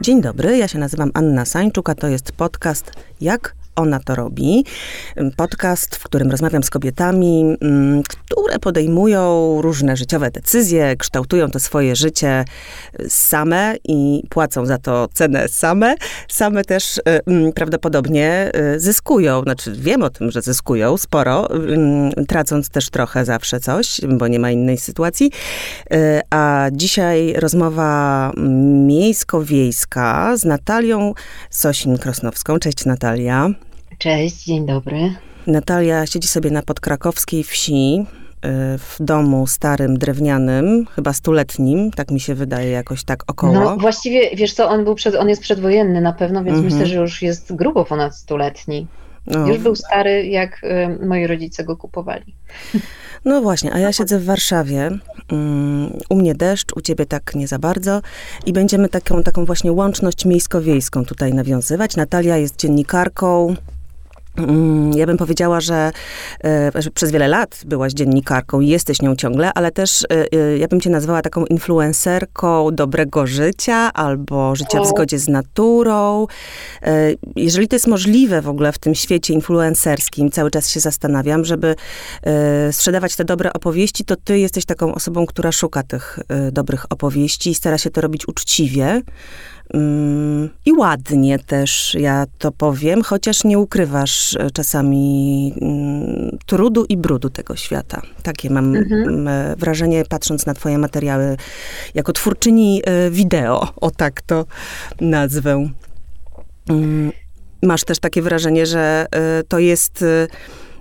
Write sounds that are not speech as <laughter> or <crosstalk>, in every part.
Dzień dobry, ja się nazywam Anna Sańczuk, a to jest podcast Jak ona to robi. Podcast, w którym rozmawiam z kobietami, mm, które podejmują różne życiowe decyzje, kształtują to swoje życie same i płacą za to cenę same. Same też e, mm, prawdopodobnie e, zyskują, znaczy wiem o tym, że zyskują sporo, mm, tracąc też trochę zawsze coś, bo nie ma innej sytuacji. A dzisiaj rozmowa miejsko-wiejska z Natalią Sosin-Krosnowską. Cześć Natalia. Cześć, dzień dobry. Natalia siedzi sobie na podkrakowskiej wsi y, w domu starym, drewnianym, chyba stuletnim, tak mi się wydaje, jakoś tak około. No właściwie, wiesz co, on, był przed, on jest przedwojenny na pewno, więc mhm. myślę, że już jest grubo ponad stuletni. No. Już był stary, jak y, moi rodzice go kupowali. No właśnie, a ja siedzę w Warszawie. Mm, u mnie deszcz, u ciebie tak nie za bardzo. I będziemy taką, taką właśnie łączność miejsko-wiejską tutaj nawiązywać. Natalia jest dziennikarką, ja bym powiedziała, że, e, że, przez wiele lat byłaś dziennikarką i jesteś nią ciągle, ale też e, e, ja bym cię nazwała taką influencerką dobrego życia albo życia w zgodzie z naturą. Jeżeli to jest możliwe w ogóle w tym świecie influencerskim, cały czas się zastanawiam, żeby sprzedawać te dobre opowieści, to ty jesteś taką osobą, która szuka tych dobrych opowieści i stara się to robić uczciwie. Mm, I ładnie też, ja to powiem, chociaż nie ukrywasz e, czasami mm, trudu i brudu tego świata. Takie mam mhm. E, wrażenie, patrząc na Twoje materiały jako twórczyni e, wideo, o tak to nazwę. Mm, masz też takie wrażenie, że to jest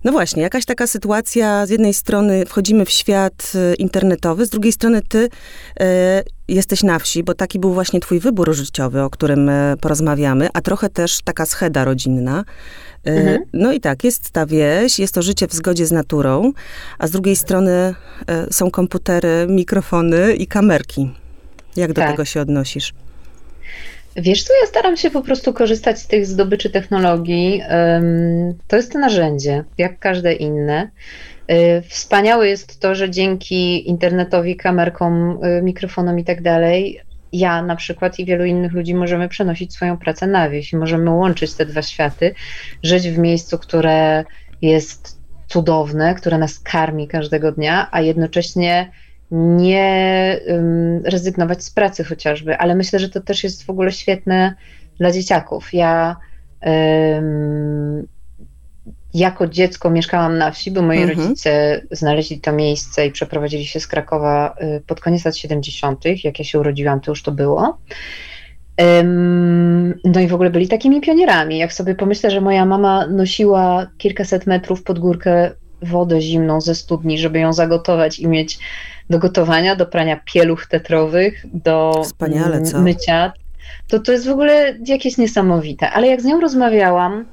no właśnie, jakaś taka sytuacja, z jednej strony wchodzimy w świat y, internetowy, z drugiej strony ty y, jesteś na wsi, bo taki był właśnie twój wybór życiowy, o którym y, porozmawiamy, a trochę też taka scheda rodzinna. Y, mhm. No i tak, jest ta wieś, jest to życie w zgodzie z naturą, a z drugiej strony y, są komputery, mikrofony i kamerki. Jak do tak. tego się odnosisz? Wiesz co, ja staram się po prostu korzystać z tych zdobyczy technologii. To jest narzędzie, jak każde inne. Y, wspaniałe jest to, że dzięki internetowi, kamerkom, y, mikrofonom i tak dalej, ja na przykład i wielu innych ludzi możemy przenosić swoją pracę na wieś i możemy łączyć te dwa światy, żyć w miejscu, które jest cudowne, które nas karmi każdego dnia, a jednocześnie nie rezygnować z pracy chociażby, ale myślę, że to też jest w ogóle świetne dla dzieciaków. Ja jako dziecko mieszkałam na wsi, bo moi mhm. rodzice znaleźli to miejsce i przeprowadzili się z Krakowa y, pod koniec lat 70., jak ja się urodziłam, to już to było. No i w ogóle byli takimi pionierami. Jak sobie pomyślę, że moja mama nosiła kilkaset metrów pod górkę wodę zimną ze studni, żeby ją zagotować i mieć do gotowania, do prania pieluch tetrowych, do Wspaniale, co? mycia, to to jest w ogóle jakieś niesamowite. Ale jak z nią rozmawiałam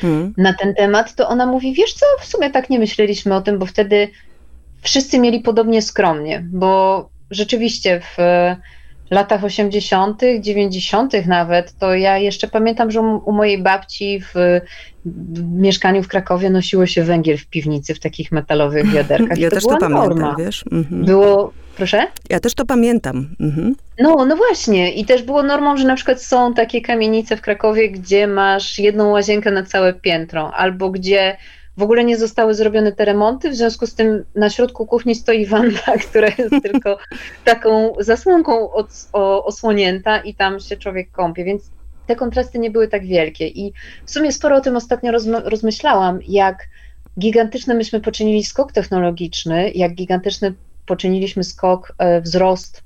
hmm. na ten temat, to ona mówi, wiesz co, w sumie tak nie myśleliśmy o tym, bo wtedy wszyscy mieli podobnie skromnie, bo rzeczywiście w latach 80., 90. nawet, to ja jeszcze pamiętam, że u mojej babci w, w mieszkaniu w Krakowie nosiło się węgiel w piwnicy w takich metalowych <laughs> wiaderkach. Ja to też to pamiętam, norma. wiesz? Mhm. Było, proszę? Ja też to pamiętam. Mhm. No, no właśnie. I też było normą, że na przykład są takie kamienice w Krakowie, gdzie masz jedną łazienkę na całe piętro, albo gdzie w ogóle nie zostały zrobione te remonty, w związku z tym na środku kuchni stoi wanna, <laughs> która jest tylko taką zasłonką od, o, osłonięta i tam się człowiek kąpie, więc te kontrasty nie były tak wielkie. I w sumie sporo o tym ostatnio rozmyślałam, jak gigantyczny myśmy poczynili skok technologiczny, jak gigantyczny poczyniliśmy skok, e, wzrost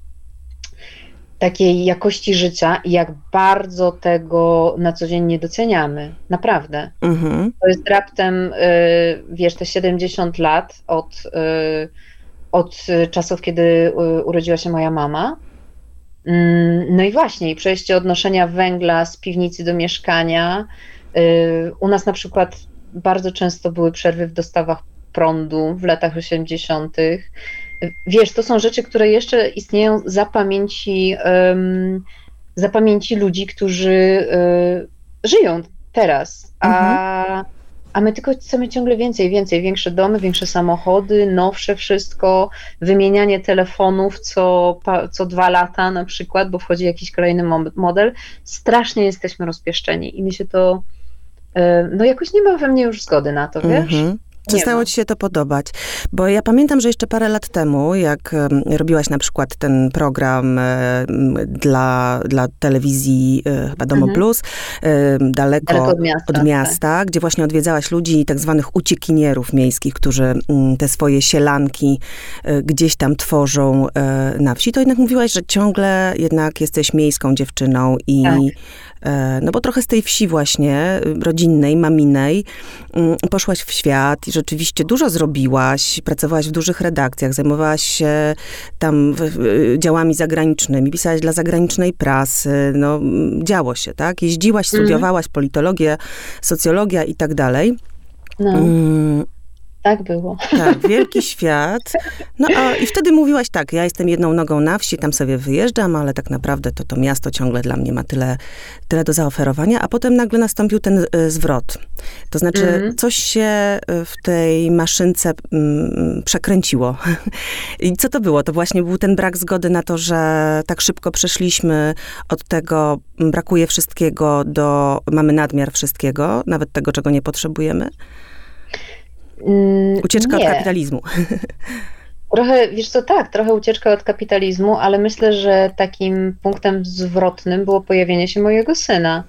takiej jakości życia i jak bardzo tego na co dzień nie doceniamy. Naprawdę. Mhm. To jest raptem, y, wiesz, te 70 lat od, y, od czasów, kiedy y, urodziła się moja mama. Mm, no i właśnie, przejście od noszenia węgla z piwnicy do mieszkania. U nas na przykład bardzo często były przerwy w dostawach prądu w latach 80. Wiesz, to są rzeczy, które jeszcze istnieją za pamięci, za pamięci ludzi, którzy y, żyją teraz. A, mhm. a my tylko chcemy ciągle więcej, więcej, większe domy, większe samochody, nowsze wszystko, wymienianie telefonów co, co dwa lata na przykład, bo wchodzi jakiś kolejny model. Strasznie jesteśmy rozpieszczeni i mi się to, e, no jakoś nie ma we mnie już zgody na to, wiesz? -hmm. Przestało ci się to podobać. Bo ja pamiętam, że jeszcze parę lat temu, jak robiłaś na przykład ten program dla, dla telewizji e, chyba Domo mhm. Plus, daleko, daleko, od miasta, od miasta tak. gdzie właśnie odwiedzałaś ludzi, tak zwanych uciekinierów miejskich, którzy te swoje sielanki e, gdzieś tam tworzą e, na wsi, to jednak mówiłaś, że ciągle jednak jesteś miejską dziewczyną i tak E, no bo trochę z tej wsi właśnie, rodzinnej, maminej, mm, poszłaś w świat i rzeczywiście dużo zrobiłaś, pracowałaś w dużych redakcjach, zajmowałaś się tam działami zagranicznymi, pisałaś dla zagranicznej prasy, no mm, działo się, tak? Jeździłaś, mhm. studiowałaś politologię, socjologia i tak dalej. No. Mm, tak było. Tak, wielki świat. No a i wtedy mówiłaś tak, ja jestem jedną nogą na wsi, tam sobie wyjeżdżam, ale tak naprawdę to, to miasto ciągle dla mnie ma tyle, tyle do zaoferowania, a potem nagle nastąpił ten y, zwrot. To znaczy mm -hmm. coś się y, w tej maszynce y, przekręciło. <laughs> I co to było? To właśnie był ten brak zgody na to, że tak szybko przeszliśmy od tego brakuje wszystkiego do mamy nadmiar wszystkiego, nawet tego, czego nie potrzebujemy? Mm, ucieczka nie. od kapitalizmu. <laughs> Trochę, wiesz co, tak, trochę ucieczka od kapitalizmu, ale myślę, że takim punktem zwrotnym było pojawienie się mojego syna.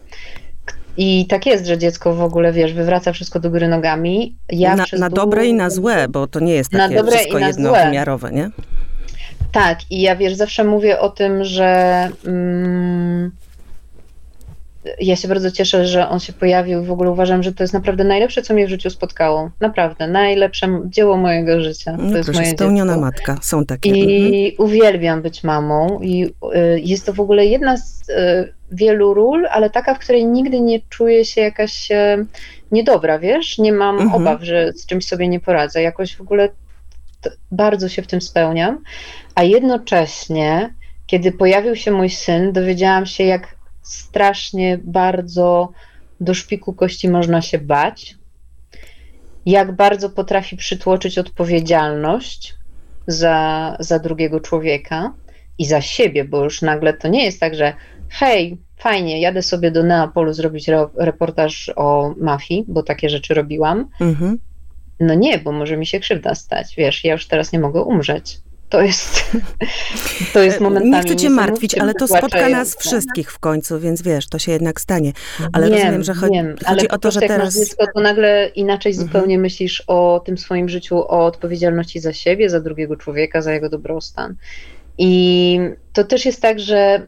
I tak jest, że dziecko w ogóle, wiesz, wywraca wszystko do góry nogami. Ja na, na dobre i na złe, bo to nie jest takie wszystko jednowymiarowe, nie? Tak, i ja, wiesz, zawsze mówię o tym, że... Mm, ja się bardzo cieszę, że on się pojawił. W ogóle uważam, że to jest naprawdę najlepsze, co mnie w życiu spotkało. Naprawdę, najlepsze dzieło mojego życia. To no jest proszę, moje spełniona dziecko. matka, są takie. I mhm. uwielbiam być mamą. I y, jest to w ogóle jedna z y, wielu ról, ale taka, w której nigdy nie czuję się jakaś y, niedobra, wiesz? Nie mam mhm. obaw, że z czymś sobie nie poradzę. Jakoś w ogóle bardzo się w tym spełniam. A jednocześnie, kiedy pojawił się mój syn, dowiedziałam się, jak strasznie bardzo do szpiku kości można się bać, jak bardzo potrafi przytłoczyć odpowiedzialność za, za drugiego człowieka i za siebie, bo już nagle to nie jest tak, że hej, fajnie, jadę sobie do Neapolu zrobić reportaż o mafii, bo takie rzeczy robiłam. Mhm. No nie, bo może mi się krzywda stać, wiesz, ja już teraz nie mogę umrzeć to jest, to jest e, momentami... Nie chcę cię martwić, ale to spotka nas wszystkich w końcu, więc wiesz, to się jednak stanie. Ale wiem, rozumiem, że chodzi, wiem, chodzi o to, że teraz... dziecko, to nagle inaczej mhm. zupełnie myślisz o tym swoim życiu, o odpowiedzialności za siebie, za drugiego człowieka, za jego dobrostan. I to też jest tak, że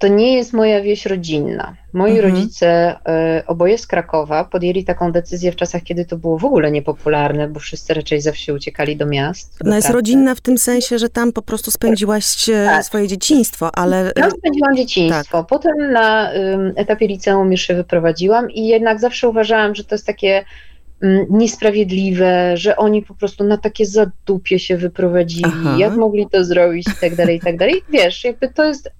to nie jest moja wieś rodzinna. Moi mhm. rodzice, y, oboje z Krakowa, podjęli taką decyzję w czasach, kiedy to było w ogóle niepopularne, bo wszyscy raczej ze wsi uciekali do miast. Ona jest rodzinna w tym sensie, że tam po prostu spędziłaś e, tak. swoje dzieciństwo, ale... Tam spędziłam dzieciństwo. Tak. Potem na y, etapie liceum już się wyprowadziłam i jednak zawsze uważałam, że to jest takie niesprawiedliwe, że oni po prostu na takie zadupie się wyprowadzili, Aha. jak mogli to zrobić i tak dalej, i tak dalej. Wiesz, jakby to jest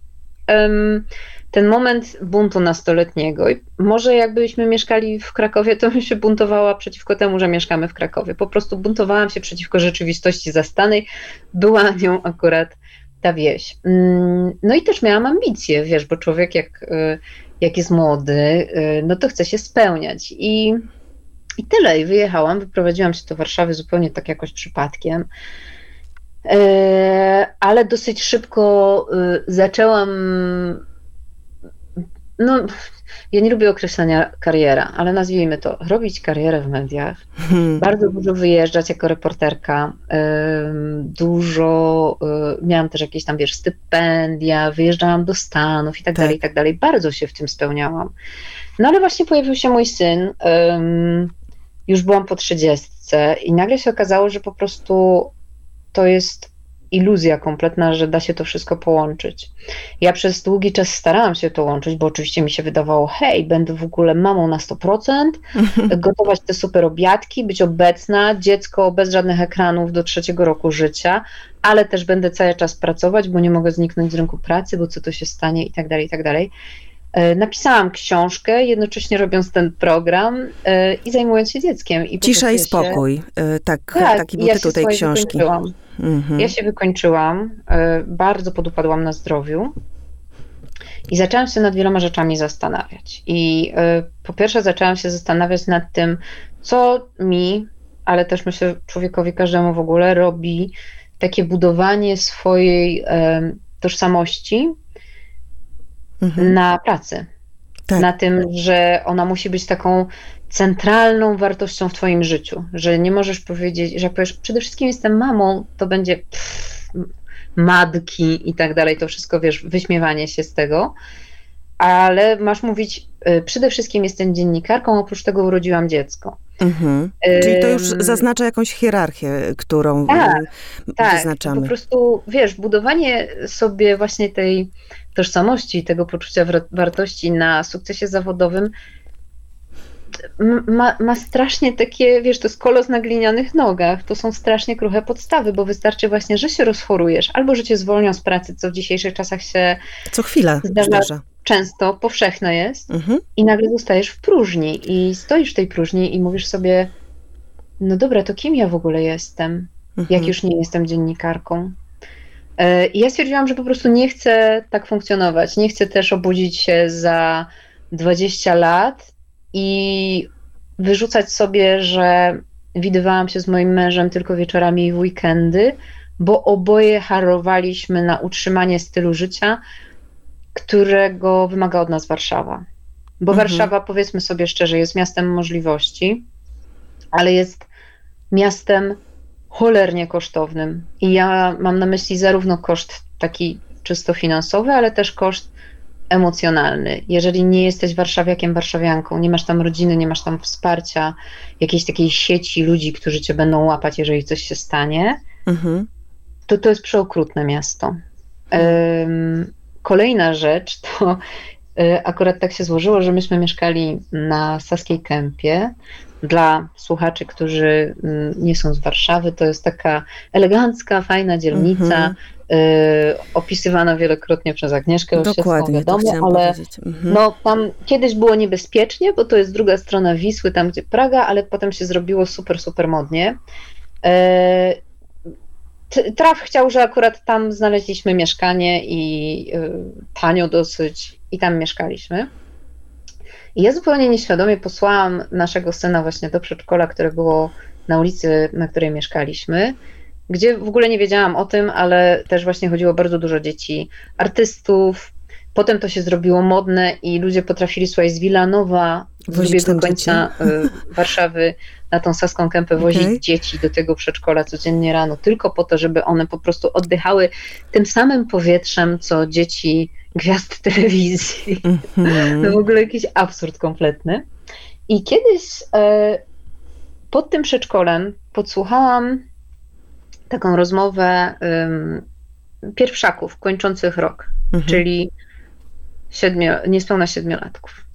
ten moment buntu nastoletniego. I może jakbyśmy mieszkali w Krakowie, to bym się buntowała przeciwko temu, że mieszkamy w Krakowie. Po prostu buntowałam się przeciwko rzeczywistości zastanej. Była nią akurat ta wieś. Mm, no i też miałam ambicje, wiesz, bo człowiek jak, y, jak jest młody, y, no to chce się spełniać. I, I tyle. I wyjechałam, wyprowadziłam się do Warszawy zupełnie tak jakoś przypadkiem. E, ale dosyć szybko y, zaczęłam. No, ja nie lubię określenia kariera, ale nazwijmy to robić karierę w mediach. Hmm. Bardzo dużo wyjeżdżać jako reporterka. Dużo y, miałam też jakieś tam, wiesz, stypendia, wyjeżdżałam do Stanów i tak, tak. dalej, i tak dalej. Bardzo się w tym spełniałam. No ale właśnie pojawił się mój syn. Już byłam po trzydziestce i nagle się okazało, że po prostu to jest iluzja kompletna, że da się to wszystko połączyć. Ja przez długi czas starałam się to łączyć, bo oczywiście mi się wydawało, hej, będę w ogóle mamą na 100%, <laughs> gotować te super obiadki, być obecna, dziecko bez żadnych ekranów do trzeciego roku życia, ale też będę cały czas pracować, bo nie mogę zniknąć z rynku pracy, bo co to się stanie i tak dalej, i tak dalej. E, napisałam książkę, jednocześnie robiąc ten program e, i zajmując się dzieckiem. I Cisza i spokój. Się... Tak, tak, taki był ja tytuł tej książki. Mhm. Ja się wykończyłam, bardzo podupadłam na zdrowiu. I zaczęłam się nad wieloma rzeczami zastanawiać. I po pierwsze, zaczęłam się zastanawiać nad tym, co mi, ale też myślę człowiekowi każdemu w ogóle, robi takie budowanie swojej tożsamości mhm. na pracy. Tak. Na tym, że ona musi być taką centralną wartością w Twoim życiu. Że nie możesz powiedzieć, że jak powiesz, przede wszystkim jestem mamą, to będzie pff, matki i tak dalej, to wszystko wiesz, wyśmiewanie się z tego. Ale masz mówić, y, przede wszystkim jestem dziennikarką, oprócz tego urodziłam dziecko. Mhm. Czyli to już zaznacza jakąś hierarchię, którą tak, tak, wyznaczamy. Po prostu, wiesz, budowanie sobie właśnie tej tożsamości, tego poczucia wartości na sukcesie zawodowym ma, ma strasznie takie, wiesz, to jest kolos na glinianych nogach, to są strasznie kruche podstawy, bo wystarczy właśnie, że się rozchorujesz, albo że cię zwolnią z pracy, co w dzisiejszych czasach się co chwila zdarza często powszechne jest mhm. i nagle zostajesz w próżni i stoisz w tej próżni i mówisz sobie, no dobra, to kim ja w ogóle jestem, mhm. jak już nie jestem dziennikarką. E, I ja stwierdziłam, że po prostu nie chcę tak funkcjonować. Nie chcę też obudzić się za 20 lat i wyrzucać sobie, że widywałam się z moim mężem tylko wieczorami i w weekendy, bo oboje harowaliśmy na utrzymanie stylu życia, którego wymaga od nas Warszawa. Bo mhm. Warszawa, powiedzmy sobie szczerze, jest miastem możliwości, ale jest miastem cholernie kosztownym. I ja mam na myśli zarówno koszt taki czysto finansowy, ale też koszt emocjonalny. Jeżeli nie jesteś warszawiakiem, warszawianką, nie masz tam rodziny, nie masz tam wsparcia, jakiejś takiej sieci ludzi, którzy cię będą łapać, jeżeli coś się stanie, mhm. to to jest przeokrutne miasto. Um, Kolejna rzecz to y, akurat tak się złożyło, że myśmy mieszkali na Saskiej Kępie. Dla słuchaczy, którzy mm, nie są z Warszawy, to jest taka elegancka, fajna dzielnica, mhm. y, opisywana wielokrotnie przez Agnieszkę Dokładnie, wiadomo, ale mhm. no, tam kiedyś było niebezpiecznie, bo to jest druga strona Wisły, tam gdzie Praga, ale potem się zrobiło super, super modnie. Y, Traf chciał, że akurat tam znaleźliśmy mieszkanie i y, tanio dosyć i tam mieszkaliśmy. I ja zupełnie nieświadomie posłałam naszego syna właśnie do przedszkola, które było na ulicy, na której mieszkaliśmy, gdzie w ogóle nie wiedziałam o tym, ale też właśnie chodziło bardzo dużo dzieci, artystów. Potem to się zrobiło modne i ludzie potrafili, słuchaj, z Wilanowa, z drugiego końca y, Warszawy na tą Saską Kępę wozić okay. dzieci do tego przedszkola codziennie rano, tylko po to, żeby one po prostu oddychały tym samym powietrzem, co dzieci gwiazd telewizji. Mm-hmm. <laughs> To w ogóle jakiś absurd kompletny. I kiedyś e, pod tym przedszkolem podsłuchałam taką rozmowę pierwszaków kończących rok, mm-hmm. czyli siedmiu, niespełna siedmiolatków.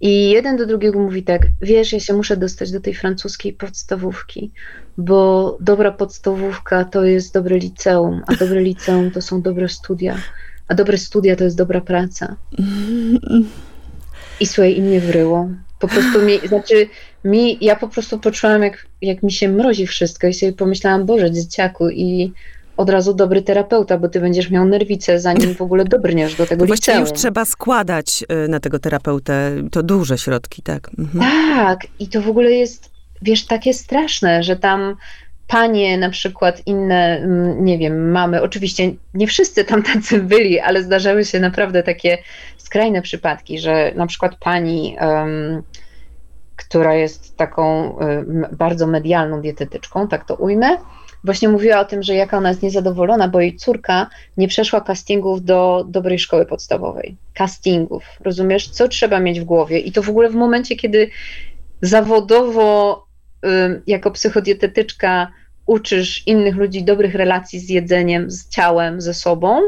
I jeden do drugiego mówi tak, wiesz, ja się muszę dostać do tej francuskiej podstawówki, bo dobra podstawówka to jest dobre liceum, a dobre liceum to są dobre studia, a dobre studia to jest dobra praca. I słuchaj, i mnie wryło. Po prostu mi, znaczy mi, ja po prostu poczułam, jak, jak mi się mrozi wszystko i sobie pomyślałam, Boże, dzieciaku i od razu dobry terapeuta, bo ty będziesz miał nerwice, zanim w ogóle dobrniesz do tego Właściwie liceum. już trzeba składać y, na tego terapeutę to duże środki, tak? Mhm. Tak, i to w ogóle jest, wiesz, takie straszne, że tam panie, na przykład inne, mm, nie wiem, mamy, oczywiście nie wszyscy tam tacy byli, ale zdarzały się naprawdę takie skrajne przypadki, że na przykład pani, um, która jest taką um, bardzo medialną dietetyczką, tak to ujmę, właśnie mówiła o tym, że jaka ona jest niezadowolona, bo jej córka nie przeszła castingów do dobrej szkoły podstawowej. Castingów, rozumiesz? Co trzeba mieć w głowie? I to w ogóle w momencie, kiedy zawodowo jako psychodietetyczka uczysz innych ludzi dobrych relacji z jedzeniem, z ciałem, ze sobą,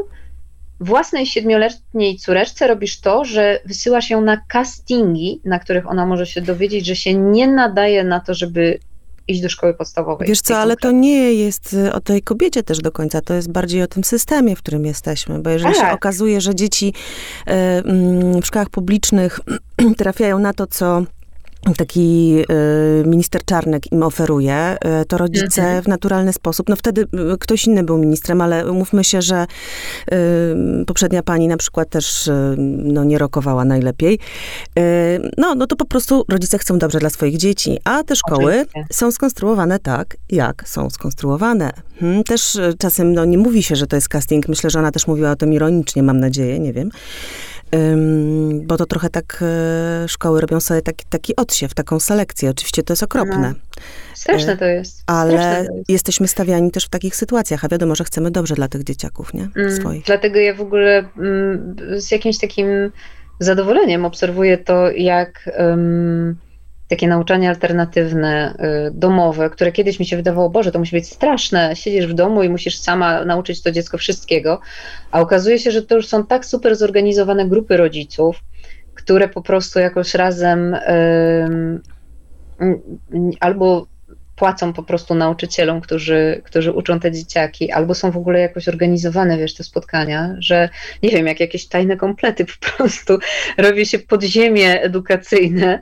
własnej siedmioletniej córeczce robisz to, że wysyłasz ją na castingi, na których ona może się dowiedzieć, że się nie nadaje na to, żeby iść do szkoły podstawowej. Wiesz co, ale to nie jest y, o tej kobiecie też do końca, to jest bardziej o tym systemie, w którym jesteśmy, bo jeżeli tak. się okazuje, że dzieci y, mm, w szkołach publicznych <clears throat> trafiają na to, co taki y, minister Czarnek im oferuje, y, to rodzice mhm. w naturalny sposób, no wtedy y, ktoś inny był ministrem, ale umówmy się, że poprzednia pani na przykład też no, nie rokowała najlepiej. No, no to po prostu rodzice chcą dobrze dla swoich dzieci, a te szkoły Oczywiście. są skonstruowane tak, jak są skonstruowane. Hmm, też czasem no, nie mówi się, że to jest casting. Myślę, że ona też mówiła o tym ironicznie, mam nadzieję, nie wiem bo to trochę tak e, szkoły robią sobie taki, taki odsiew, taką selekcję. Oczywiście to jest okropne. No. Straszne to jest. Ale to jest. jesteśmy stawiani też w takich sytuacjach, a wiadomo, że chcemy dobrze dla tych dzieciaków, nie? Mm, Swoich. Dlatego ja w ogóle mm, z jakimś takim zadowoleniem obserwuję to, jak um, takie nauczanie alternatywne, y, domowe, które kiedyś mi się wydawało, Boże, to musi być straszne, siedzisz w domu i musisz sama nauczyć to dziecko wszystkiego, a okazuje się, że to już są tak super zorganizowane grupy rodziców, które po prostu jakoś razem albo płacą po prostu nauczycielom, którzy, którzy uczą te dzieciaki, albo są w ogóle jakoś organizowane, wiesz, te spotkania, że nie wiem, jak jakieś tajne komplety po prostu <laughs> robi się podziemie edukacyjne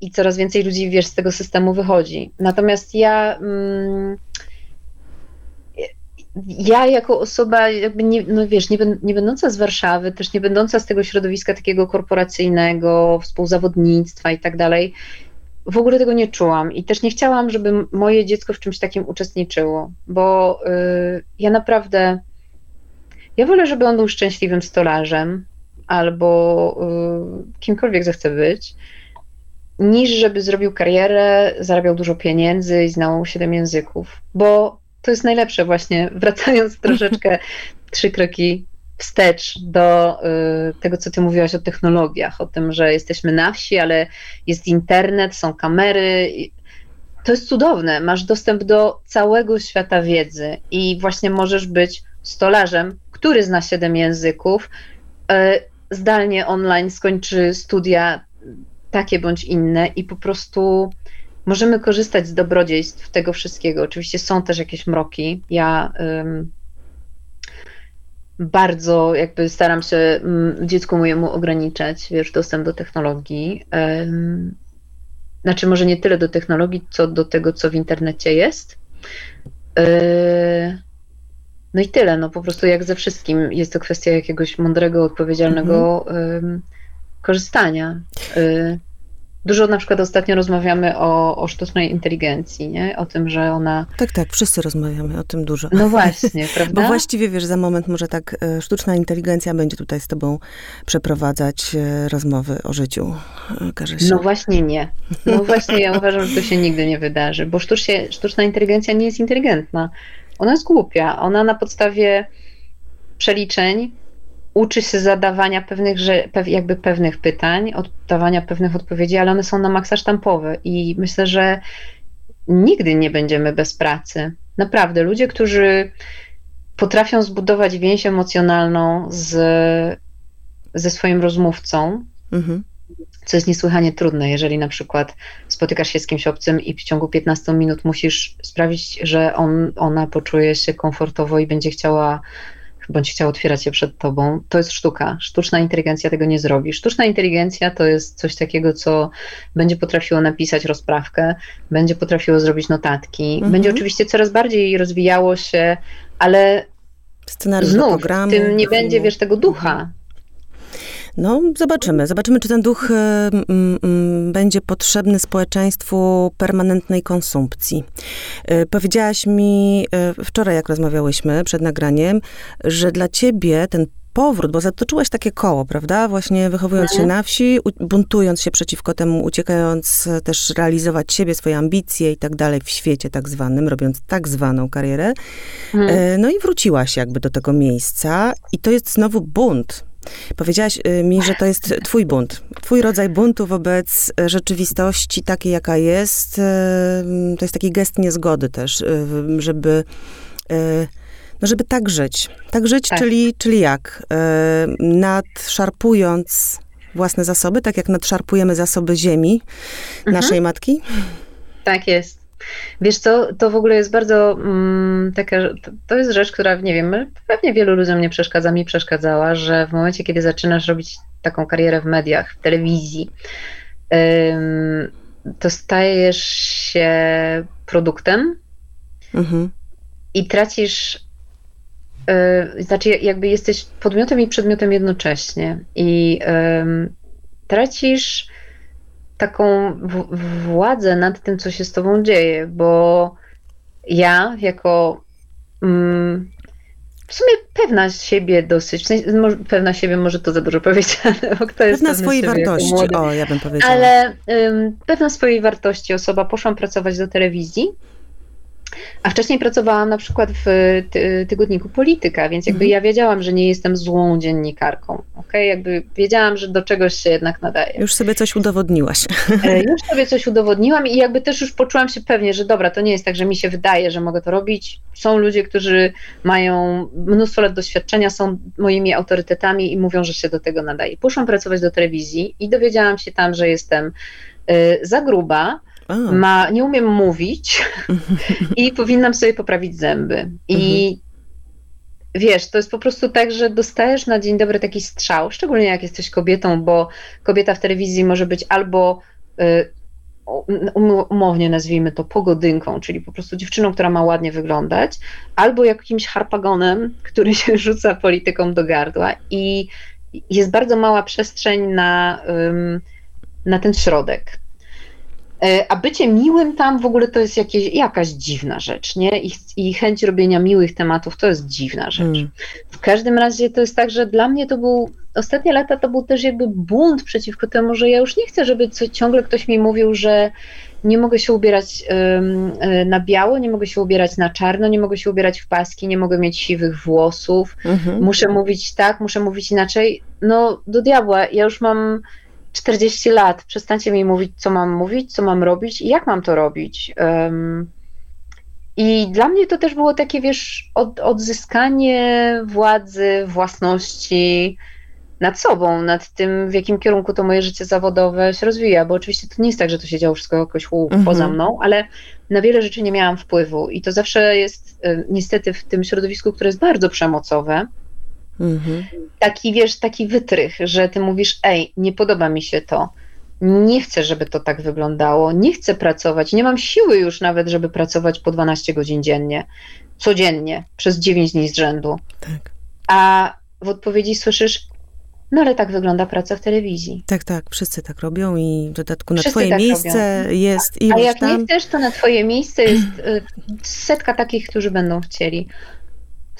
i coraz więcej ludzi, wiesz, z tego systemu wychodzi. Natomiast ja... Mm, ja jako osoba, jakby nie, no wiesz, nie, nie będąca z Warszawy, też nie będąca z tego środowiska takiego korporacyjnego, współzawodnictwa i tak dalej, w ogóle tego nie czułam i też nie chciałam, żeby moje dziecko w czymś takim uczestniczyło, bo y, ja naprawdę, ja wolę, żeby on był szczęśliwym stolarzem albo y, kimkolwiek zechce być, niż żeby zrobił karierę, zarabiał dużo pieniędzy i znał siedem języków, bo to jest najlepsze właśnie, <laughs> wracając troszeczkę trzy kroki wstecz do y, tego, co ty mówiłaś o technologiach, o tym, że jesteśmy na wsi, ale jest internet, są kamery. To jest cudowne. Masz dostęp do całego świata wiedzy i właśnie możesz być stolarzem, który zna siedem języków, y, zdalnie online skończy studia takie bądź inne i po prostu możemy korzystać z dobrodziejstw tego wszystkiego. Oczywiście są też jakieś mroki. Ja bardzo jakby staram się mm, dziecku mojemu ograniczać, wiesz, dostęp do technologii. Znaczy może nie tyle do technologii, co do tego, co w internecie jest. E, no i tyle, no po prostu jak ze wszystkim jest to kwestia jakiegoś mądrego, odpowiedzialnego mhm. Korzystania. E, Dużo na przykład ostatnio rozmawiamy o, o sztucznej inteligencji, nie? O tym, że ona... Tak, tak, wszyscy rozmawiamy o tym dużo. No <laughs> właśnie, prawda? Bo właściwie, wiesz, za moment może tak e, sztuczna inteligencja będzie tutaj z tobą przeprowadzać e, rozmowy o życiu, e, każe się. No właśnie nie. No właśnie ja uważam, że to się nigdy nie wydarzy, bo sztucznie, sztuczna inteligencja nie jest inteligentna. Ona jest głupia. Ona na podstawie przeliczeń uczy się zadawania pewnych, jakby pewnych pytań, oddawania pewnych odpowiedzi, ale one są na maksa sztampowe i myślę, że nigdy nie będziemy bez pracy. Naprawdę, ludzie, którzy potrafią zbudować więź emocjonalną z, ze swoim rozmówcą, mhm. co jest niesłychanie trudne, jeżeli na przykład spotykasz się z kimś obcym i w ciągu 15 minut musisz sprawić, że on, ona poczuje się komfortowo i będzie chciała bądź chciał otwierać się przed tobą, to jest sztuka. Sztuczna inteligencja tego nie zrobi. Sztuczna inteligencja to jest coś takiego, co będzie potrafiło napisać rozprawkę, będzie potrafiło zrobić notatki, mhm. będzie oczywiście coraz bardziej rozwijało się, ale Scenariusz znów, w tym nie będzie, wiesz, tego ducha. No, zobaczymy. Zobaczymy, czy ten duch y, y, będzie potrzebny społeczeństwu permanentnej konsumpcji. Y, powiedziałaś mi wczoraj, jak rozmawiałyśmy przed nagraniem, że dla ciebie ten powrót, bo zatoczyłaś takie koło, prawda? Właśnie wychowując się mhm. na wsi, buntując się przeciwko temu, uciekając też realizować siebie, swoje ambicje i tak dalej w świecie tak zwanym, robiąc tak zwaną karierę. Mhm. No i wróciłaś jakby do tego miejsca i to jest znowu bunt Powiedziałaś y, mi, że to jest twój bunt. Twój rodzaj buntu wobec y, rzeczywistości takiej, jaka jest. Y, to jest taki gest niezgody też, żeby no żeby tak żyć. Tak żyć, tak. Czyli, czyli jak? Nadszarpując własne zasoby, tak jak nadszarpujemy zasoby ziemi mhm. naszej matki? Tak jest. Wiesz co, to w ogóle jest bardzo mm, taka, to, jest rzecz, która, nie wiem, pewnie wielu ludziom nie przeszkadza, mi przeszkadzała, że w momencie, kiedy zaczynasz robić taką karierę w mediach, w telewizji, ym, to stajesz się produktem mhm. i tracisz, yy, znaczy jakby jesteś podmiotem i przedmiotem jednocześnie i yy, tracisz taką władzę nad tym, co się z tobą dzieje, bo ja jako mm, w sumie pewna siebie dosyć, sensie, pewna siebie może to za dużo powiedziane, <laughs> bo kto jest Pewna swojej wartości, o ja bym powiedziała. Ale um, pewna swojej wartości. Osoba, poszłam pracować do telewizji, a wcześniej pracowałam na przykład w ty tygodniku Polityka, więc jakby mhm. ja wiedziałam, że nie jestem złą dziennikarką. Okay? Jakby wiedziałam, że do czegoś się jednak nadaje. Już sobie coś udowodniłaś. E, już sobie coś udowodniłam i jakby też już poczułam się pewnie, że dobra, to nie jest tak, że mi się wydaje, że mogę to robić. Są ludzie, którzy mają mnóstwo lat doświadczenia, są moimi autorytetami i mówią, że się do tego nadaje. Poszłam pracować do telewizji i dowiedziałam się tam, że jestem y, za gruba, ma, nie umiem mówić <laughs> i powinnam sobie poprawić zęby. I mhm. wiesz, to jest po prostu tak, że dostajesz na dzień dobry taki strzał, szczególnie jak jesteś kobietą, bo kobieta w telewizji może być albo y, umownie nazwijmy to pogodynką, czyli po prostu dziewczyną, która ma ładnie wyglądać, albo jakimś harpagonem, który się <laughs> rzuca polityką do gardła i jest bardzo mała przestrzeń na, na ten środek. E, a bycie miłym tam w ogóle to jest jakieś, jakaś dziwna rzecz, nie? I, I, chęć robienia miłych tematów to jest dziwna rzecz. Hmm. W każdym razie to jest tak, że dla mnie to był, ostatnie lata to był też jakby bunt przeciwko temu, że ja już nie chcę, żeby co, ciągle ktoś mi mówił, że nie mogę się ubierać um, na biało, nie mogę się ubierać na czarno, nie mogę się ubierać w paski, nie mogę mieć siwych włosów, mhm. muszę mówić tak, muszę mówić inaczej. No do diabła, ja już mam 40 lat, przestańcie mi mówić, co mam mówić, co mam robić i jak mam to robić. Um, I dla mnie to też było takie, wiesz, od, odzyskanie władzy, własności nad sobą, nad tym, w jakim kierunku to moje życie zawodowe się rozwija, bo oczywiście to nie jest tak, że to się działo wszystko jakoś mhm. poza mną, ale na wiele rzeczy nie miałam wpływu i to zawsze jest niestety w tym środowisku, które jest bardzo przemocowe, Mhm. Taki, wiesz, taki wytrych, że ty mówisz, ej, nie podoba mi się to, nie chcę, żeby to tak wyglądało, nie chcę pracować, nie mam siły już nawet, żeby pracować po 12 godzin dziennie, codziennie, przez 9 dni z rzędu. Tak. A w odpowiedzi słyszysz, no ale tak wygląda praca w telewizji. Tak, tak, wszyscy tak robią i w dodatku na wszyscy twoje tak miejsce robią. jest i A jak tam... nie chcesz, to na twoje miejsce jest y, setka takich, którzy będą chcieli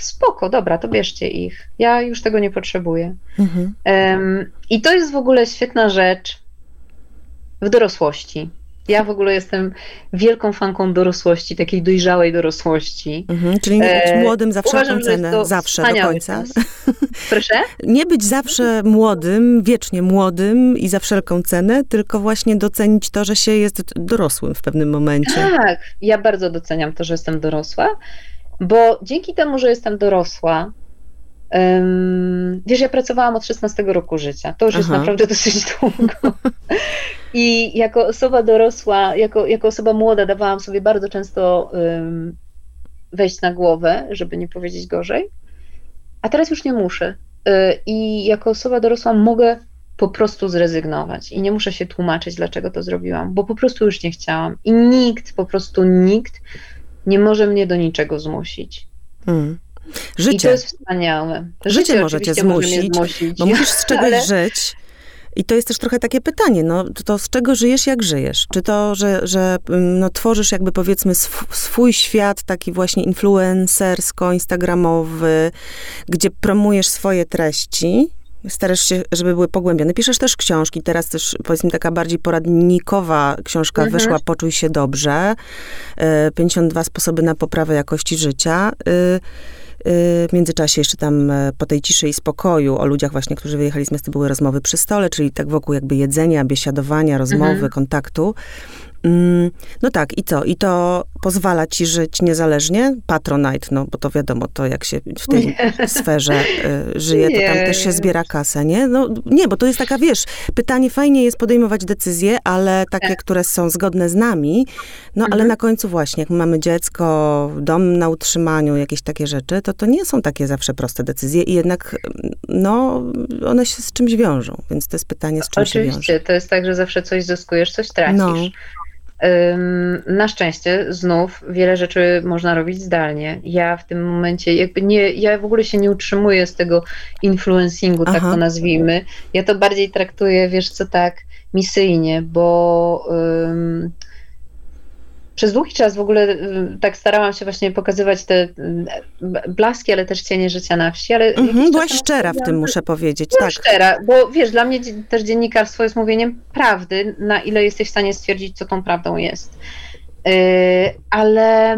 spoko, dobra, to bierzcie ich. Ja już tego nie potrzebuję. Mhm. Um, I to jest w ogóle świetna rzecz w dorosłości. Ja w ogóle jestem wielką fanką dorosłości, takiej dojrzałej dorosłości. Mhm, czyli nie być e, młodym za wszelką cenę, zawsze do końca. <laughs> Proszę? Nie być zawsze młodym, wiecznie młodym i za wszelką cenę, tylko właśnie docenić to, że się jest dorosłym w pewnym momencie. Tak, ja bardzo doceniam to, że jestem dorosła bo dzięki temu, że jestem dorosła, wiesz, ja pracowałam od 16 roku życia. To już Aha. jest naprawdę <laughs> dosyć długo. I jako osoba dorosła, jako, jako osoba młoda, dawałam sobie bardzo często um, wejść na głowę, żeby nie powiedzieć gorzej. A teraz już nie muszę. Y, I jako osoba dorosła mogę po prostu zrezygnować i nie muszę się tłumaczyć, dlaczego to zrobiłam, bo po prostu już nie chciałam. I nikt, po prostu nikt nie może mnie do niczego zmusić. Hmm. Życie. I to jest wspaniałe. Życie, Życie może cię zmusić, zmusić, bo musisz z <laughs> czegoś ale... żyć. I to jest też trochę takie pytanie, no to z czego żyjesz, jak żyjesz? Czy to, że, że mm, no, tworzysz jakby powiedzmy swój świat taki właśnie influencersko-instagramowy, gdzie promujesz swoje treści, starasz się, żeby były pogłębione. Piszesz też książki, teraz też powiedzmy taka bardziej poradnikowa książka mhm. wyszła Poczuj się dobrze. 52 e, sposoby na poprawę jakości życia. E, e, w międzyczasie jeszcze tam po tej ciszy i spokoju o ludziach właśnie, którzy wyjechali z miasta, były rozmowy przy stole, czyli tak wokół jakby jedzenia, biesiadowania, rozmowy, mhm. kontaktu. Mm, no tak, i co? I to pozwala ci żyć niezależnie? Patronite, no bo to wiadomo, to jak się w tej nie. <laughs> sferze y, żyje, to tam też się zbiera kasę, nie? No nie, bo to jest taka, wiesz, pytanie, fajnie jest podejmować decyzje, ale takie, tak. które są zgodne z nami, no mhm. ale na końcu właśnie, jak mamy dziecko, dom na utrzymaniu, jakieś takie rzeczy, to to nie są takie zawsze proste decyzje i jednak, no, one się z czymś wiążą, więc to jest pytanie, z czym Oczywiście, się wiąże. to jest tak, że zawsze coś zyskujesz, coś tracisz. No. Na szczęście znów wiele rzeczy można robić zdalnie. Ja w tym momencie jakby nie, ja w ogóle się nie utrzymuję z tego influencingu, tak to nazwijmy. Ja to bardziej traktuję, wiesz co, tak misyjnie, bo um, przez długi czas w ogóle y, tak starałam się właśnie pokazywać te y, blaski, ale też cienie życia na wsi. Ale mhm, byłaś szczera w tym, muszę powiedzieć. Byłam tak. szczera, bo wiesz, dla mnie też dziennikarstwo jest mówieniem prawdy, na ile jesteś w stanie stwierdzić, co tą prawdą jest. Yy, ale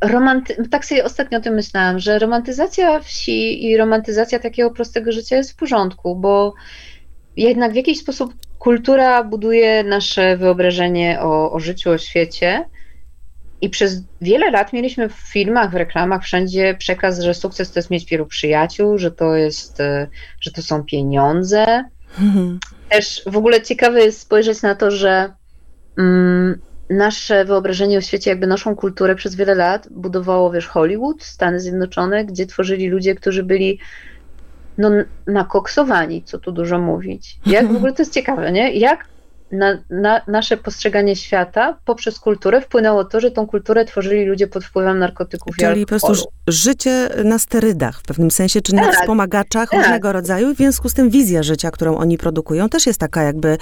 romanty- tak sobie ostatnio o tym myślałam, że romantyzacja wsi i romantyzacja takiego prostego życia jest w porządku, bo jednak w jakiś sposób kultura buduje nasze wyobrażenie o, o życiu, o świecie. I przez wiele lat mieliśmy w filmach, w reklamach wszędzie przekaz, że sukces to jest mieć wielu przyjaciół, że to jest, e, że to są pieniądze. Mhm. Też w ogóle ciekawe jest spojrzeć na to, że mm, nasze wyobrażenie o świecie, jakby naszą kulturę przez wiele lat budowało, wiesz, Hollywood, Stany Zjednoczone, gdzie tworzyli ludzie, którzy byli no, nakoksowani, co tu dużo mówić. Jak w ogóle to jest ciekawe, nie? Jak na, na, nasze postrzeganie świata poprzez kulturę wpłynęło to, że tą kulturę tworzyli ludzie pod wpływem narkotyków Czyli i po prostu życie na sterydach w pewnym sensie, czy tak, na wspomagaczach tak. różnego rodzaju. W związku z tym wizja życia, którą oni produkują, też jest taka jakby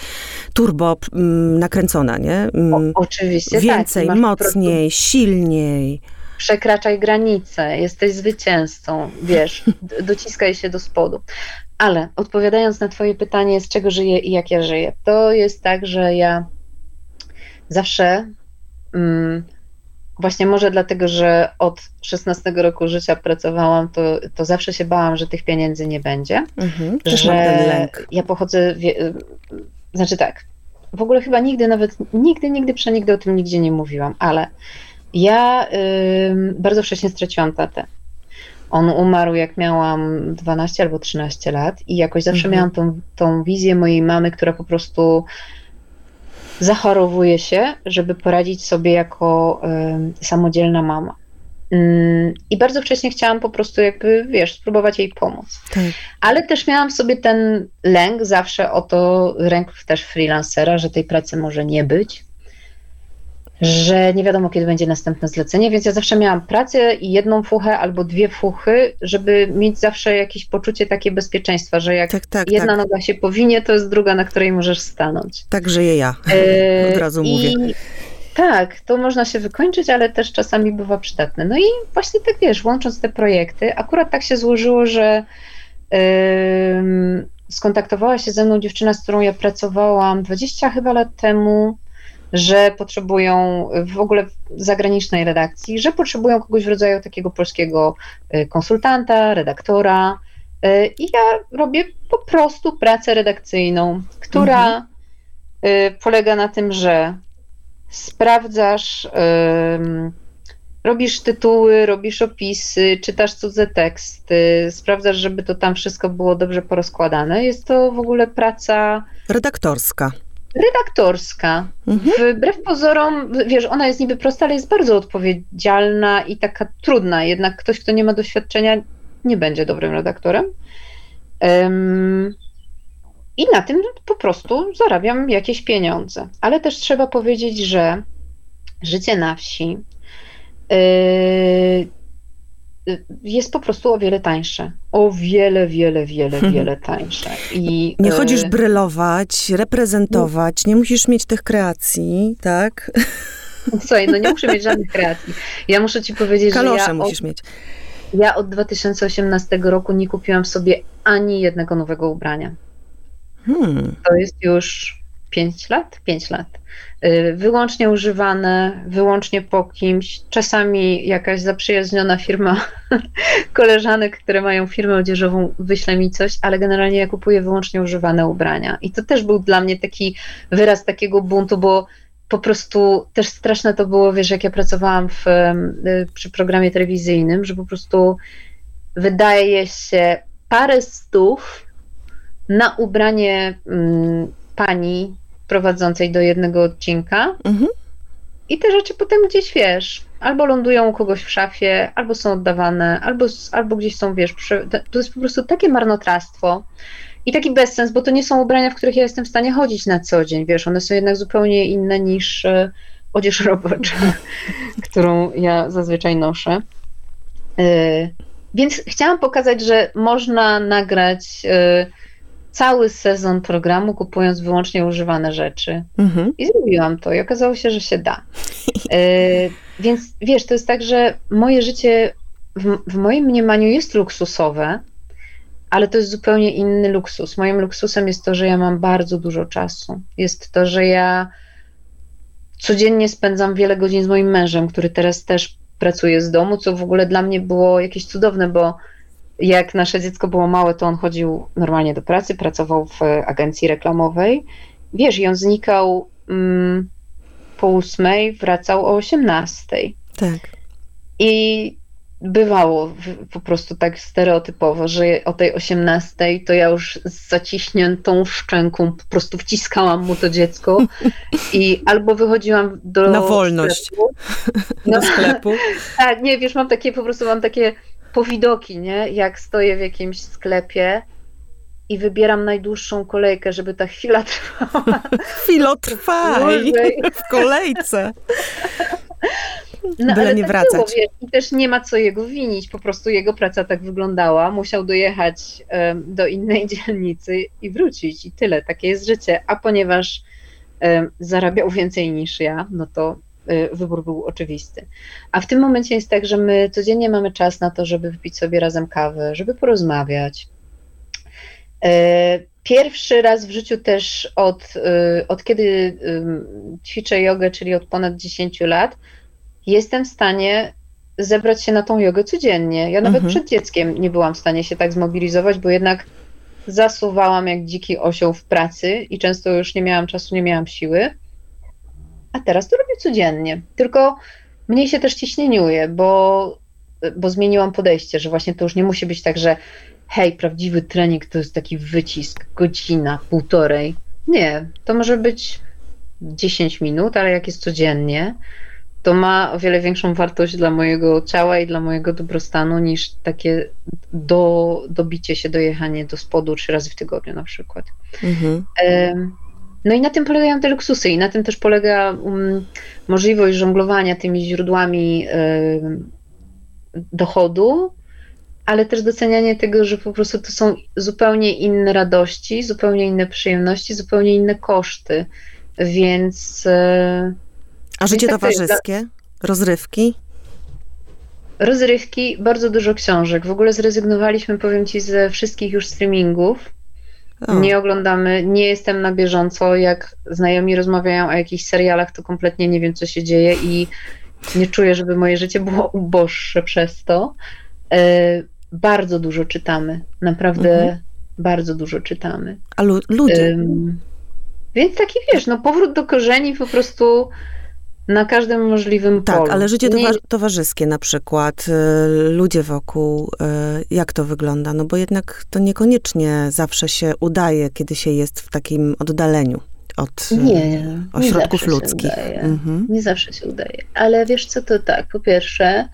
turbo mm, nakręcona, nie? Mm, o, oczywiście tak. Więcej, tak. mocniej, silniej przekraczaj granice, jesteś zwycięzcą, wiesz, dociskaj się do spodu. Ale odpowiadając na Twoje pytanie, z czego żyję i jak ja żyję, to jest tak, że ja zawsze, mm, właśnie może dlatego, że od 16 roku życia pracowałam, to, to zawsze się bałam, że tych pieniędzy nie będzie. Mhm, że ja pochodzę, wie, znaczy tak, w ogóle chyba nigdy nawet, nigdy, nigdy, przenigdy o tym nigdzie nie mówiłam, ale ja y, bardzo wcześnie straciłam tatę. On umarł, jak miałam 12 albo 13 lat, i jakoś zawsze mhm. miałam tą, tą wizję mojej mamy, która po prostu zachorowuje się, żeby poradzić sobie jako y, samodzielna mama. I bardzo wcześnie chciałam po prostu jakby, wiesz, spróbować jej pomóc. Tak. Ale też miałam w sobie ten lęk zawsze o to, lęk też freelancera, że tej pracy może nie być, że nie wiadomo, kiedy będzie następne zlecenie, więc ja zawsze miałam pracę i jedną fuchę albo dwie fuchy, żeby mieć zawsze jakieś poczucie takie bezpieczeństwa, że jak tak, tak, jedna tak. noga się powinie, to jest druga, na której możesz stanąć. Tak żyję ja, e, <laughs> od razu mówię. I tak, to można się wykończyć, ale też czasami bywa przydatne. No i właśnie tak wiesz, łącząc te projekty, akurat tak się złożyło, że yy, skontaktowała się ze mną dziewczyna, z którą ja pracowałam 20 chyba lat temu że potrzebują w ogóle zagranicznej redakcji, że potrzebują kogoś w rodzaju takiego polskiego y, konsultanta, redaktora. Y, I ja robię po prostu pracę redakcyjną, która mhm. Y, polega na tym, że sprawdzasz, robisz tytuły, robisz opisy, czytasz cudze teksty, sprawdzasz, żeby to tam wszystko było dobrze porozkładane. Jest to w ogóle praca redaktorska redaktorska. Mhm. Wbrew pozorom, wiesz, ona jest niby prosta, ale jest bardzo odpowiedzialna i taka trudna. Jednak ktoś, kto nie ma doświadczenia, nie będzie dobrym redaktorem. Um, I na tym po prostu zarabiam jakieś pieniądze. Ale też trzeba powiedzieć, że życie na wsi yy, jest po prostu o wiele tańsze. O wiele, wiele, wiele, hmm. wiele tańsze. I, nie chodzisz y, brylować, reprezentować, nie musisz mieć tych kreacji, tak? <laughs> Słuchaj, no nie muszę mieć żadnych kreacji. Ja muszę ci powiedzieć, Kalosze że ja musisz od, mieć. Ja od 2018 roku nie kupiłam sobie ani jednego nowego ubrania. Hmm. To jest już 5 lat? 5 lat. Y, wyłącznie używane, wyłącznie po kimś. Czasami jakaś zaprzyjaźniona firma <laughs> koleżanek, które mają firmę odzieżową, wyśle mi coś, ale generalnie ja kupuję wyłącznie używane ubrania. I to też był dla mnie taki wyraz takiego buntu, bo po prostu też straszne to było, wiesz, jak ja pracowałam w, y, przy programie telewizyjnym, że po prostu wydaje się parę stów na ubranie mm, pani prowadzącej do jednego odcinka. Mhm. I te rzeczy potem gdzieś, wiesz, albo lądują u kogoś w szafie, albo są oddawane, albo, albo gdzieś są, wiesz, to jest po prostu takie marnotrawstwo i taki bezsens, bo to nie są ubrania, w których ja jestem w stanie chodzić na co dzień, wiesz, one są jednak zupełnie inne niż e, odzież robocza, <laughs> którą ja zazwyczaj noszę. E, więc chciałam pokazać, że można nagrać e, cały sezon programu, kupując wyłącznie używane rzeczy. Mhm. I zrobiłam to i okazało się, że się da. Więc wiesz, to jest tak, że moje życie w, w moim mniemaniu jest luksusowe, ale to jest zupełnie inny luksus. Moim luksusem jest to, że ja mam bardzo dużo czasu. Jest to, że ja codziennie spędzam wiele godzin z moim mężem, który teraz też pracuje z domu, co w ogóle dla mnie było jakieś cudowne, bo jak nasze dziecko było małe, to on chodził normalnie do pracy, pracował w agencji reklamowej. Wiesz, i on znikał mm, po ósmej, wracał o osiemnastej. Tak. I bywało po prostu tak stereotypowo, że o tej 18 to ja już z zaciśniętą szczęką po prostu wciskałam mu to dziecko <laughs> i albo wychodziłam do Na wolność. Sklepu, no, <laughs> do sklepu. tak, nie, wiesz, mam takie, po prostu mam takie powidoki, nie, jak stoję w jakimś sklepie i wybieram najdłuższą kolejkę, żeby ta chwila <laughs> trwała. Chwilo trwaj w kolejce. No, Byle nie tak wracać. Było, wiesz, I też nie ma co jego winić, po prostu jego praca tak wyglądała. Musiał dojechać um, do innej <laughs> dzielnicy i wrócić i tyle. Takie jest życie. A ponieważ um, zarabiał więcej niż ja, no to wybór był oczywisty. A w tym momencie jest tak, że my codziennie mamy czas na to, żeby wypić sobie razem kawę, żeby porozmawiać. E, pierwszy raz w życiu też od, y, od kiedy ćwiczę jogę, czyli od ponad 10 lat, jestem w stanie zebrać się na tą jogę codziennie. Ja nawet mhm. przed dzieckiem nie byłam w stanie się tak zmobilizować, bo jednak zasuwałam jak dziki osioł w pracy i często już nie miałam czasu, nie miałam siły. A teraz to robię codziennie. Tylko mniej się też ciśnieniuje, bo, bo zmieniłam podejście, że właśnie to już nie musi być tak, że hej, prawdziwy trening to jest taki wycisk, godzina, półtorej. Nie, to może być 10 minut, ale jak jest codziennie, to ma o wiele większą wartość dla mojego ciała i dla mojego dobrostanu niż takie do, dobicie się, dojechanie do spodu trzy razy w tygodniu na przykład. Mhm. No i na tym polegają te luksusy i na tym też polega um, możliwość żonglowania tymi źródłami dochodu, ale też docenianie tego, że po prostu to są zupełnie inne radości, zupełnie inne przyjemności, zupełnie inne koszty, więc e, a życie tak towarzyskie? Rozrywki? Rozrywki, bardzo dużo książek. W ogóle zrezygnowaliśmy, powiem ci, ze wszystkich już streamingów. O. Nie oglądamy, nie jestem na bieżąco. Jak znajomi rozmawiają o jakichś serialach, to kompletnie nie wiem, co się dzieje i nie czuję, żeby moje życie było uboższe przez to. E, bardzo dużo czytamy. Naprawdę mhm. bardzo dużo czytamy. A lu ludzie? więc taki wiesz, no powrót do korzeni po prostu na każdym możliwym tak, polu. Tak, ale życie Nie... towarzyskie na przykład, y, ludzie wokół, y, jak to wygląda? No bo jednak to niekoniecznie zawsze się udaje, kiedy się jest w takim oddaleniu od y, nie, ośrodków nie ludzkich. Mhm. Nie zawsze się udaje. Ale wiesz co, to tak, po pierwsze,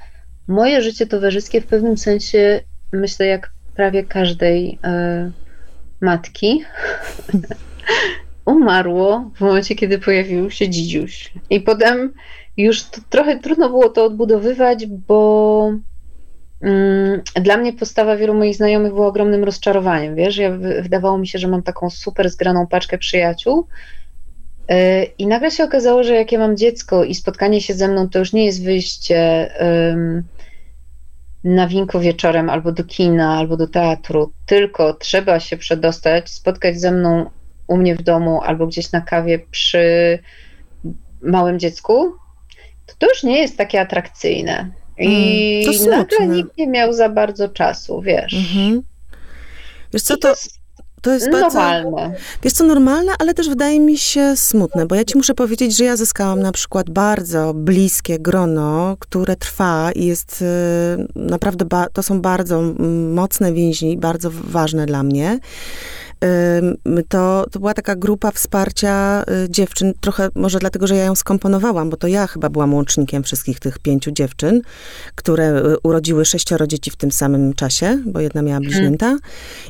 moje życie towarzyskie w pewnym sensie, myślę, jak prawie każdej matki, <laughs> umarło w momencie, kiedy pojawił się dzidziuś. I potem już trochę trudno było to odbudowywać, bo mm, dla mnie postawa wielu moich znajomych była ogromnym rozczarowaniem. Wiesz, ja, wydawało mi się, że mam taką super zgraną paczkę przyjaciół. Yy, I nagle się okazało, że jak ja mam dziecko i spotkanie się ze mną, to już nie jest wyjście yy, na winko wieczorem albo do kina, albo do teatru, tylko trzeba się przedostać, spotkać ze mną u mnie w domu albo gdzieś na kawie przy małym dziecku, to to już nie jest takie atrakcyjne. I mm, nagle nikt nie miał za bardzo czasu, wiesz. Mhm. Wiesz co, to, to, jest normalne. Bardzo, wiesz co, normalne, ale też wydaje mi się smutne, bo ja ci muszę powiedzieć, że ja zyskałam na przykład bardzo bliskie grono, które trwa i jest y, naprawdę, to są bardzo mocne więzi, bardzo ważne dla mnie to, to była taka grupa wsparcia y, dziewczyn, trochę może dlatego, że ja ją skomponowałam, bo to ja chyba byłam łącznikiem wszystkich tych pięciu dziewczyn, które y, urodziły sześcioro dzieci w tym samym czasie, bo jedna miała mhm. bliźnięta.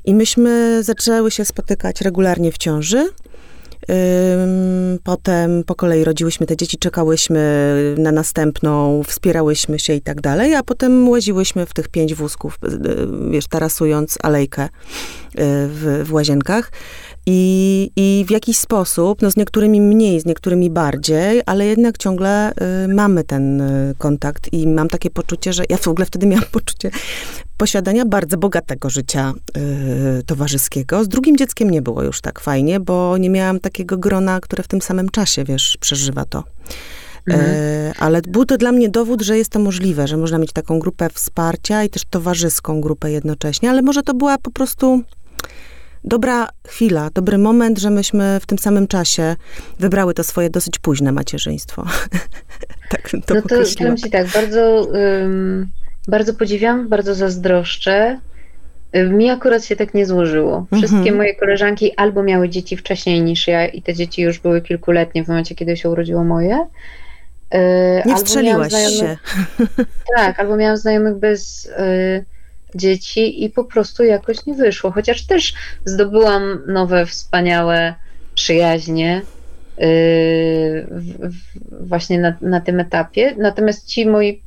I myśmy zaczęły się spotykać regularnie w ciąży. Potem po kolei rodziłyśmy te dzieci, czekałyśmy na następną, wspierałyśmy się i tak dalej, a potem łaziłyśmy w tych pięć wózków, y, wiesz, tarasując alejkę y, w, w łazienkach. I, I w jakiś sposób, no z niektórymi mniej, z niektórymi bardziej, ale jednak ciągle y, mamy ten y, kontakt i mam takie poczucie, że ja w ogóle wtedy miałam <laughs> poczucie posiadania bardzo bogatego życia y, towarzyskiego. Z drugim dzieckiem nie było już tak fajnie, bo nie miałam takiego grona, które w tym samym czasie, wiesz, przeżywa to. Mhm. E, ale był to dla mnie dowód, że jest to możliwe, że można mieć taką grupę wsparcia i też towarzyską grupę jednocześnie, ale może to była po prostu dobra chwila, dobry moment, że myśmy w tym samym czasie wybrały to swoje dosyć późne macierzyństwo. <laughs> tak to No to powiem ci tak, bardzo, um, bardzo podziwiam, bardzo zazdroszczę. Mi akurat się tak nie złożyło. Wszystkie mhm. moje koleżanki albo miały dzieci wcześniej niż ja i te dzieci już były kilkuletnie w momencie, kiedy się urodziło moje. E, nie wstrzeliłaś się. <laughs> Tak, albo miałam znajomych bez y, dzieci i po prostu jakoś nie wyszło. Chociaż też zdobyłam nowe, wspaniałe przyjaźnie yy, w, w, właśnie na, na tym etapie. Natomiast ci moi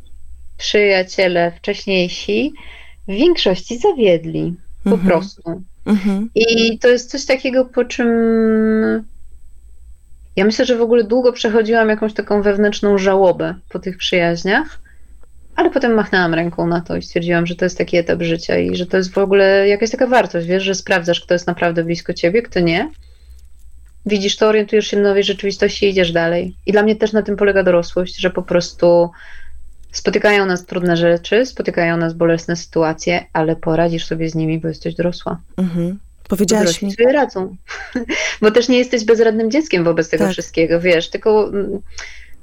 przyjaciele wcześniejsi w większości zawiedli. Po mhm. prostu. Mhm. I to jest coś takiego, po czym ja myślę, że w ogóle długo przechodziłam jakąś taką wewnętrzną żałobę po tych przyjaźniach ale potem machnęłam ręką na to i stwierdziłam, że to jest taki etap życia i że to jest w ogóle jakaś taka wartość, wiesz, że sprawdzasz, kto jest naprawdę blisko ciebie, kto nie. Widzisz to, orientujesz się w nowej rzeczywistości i idziesz dalej. I dla mnie też na tym polega dorosłość, że po prostu spotykają nas trudne rzeczy, spotykają nas bolesne sytuacje, ale poradzisz sobie z nimi, bo jesteś dorosła. Mhm. Powiedziałaś mi. sobie radzą. <laughs> bo też nie jesteś bezradnym dzieckiem wobec tego tak. wszystkiego, wiesz, tylko,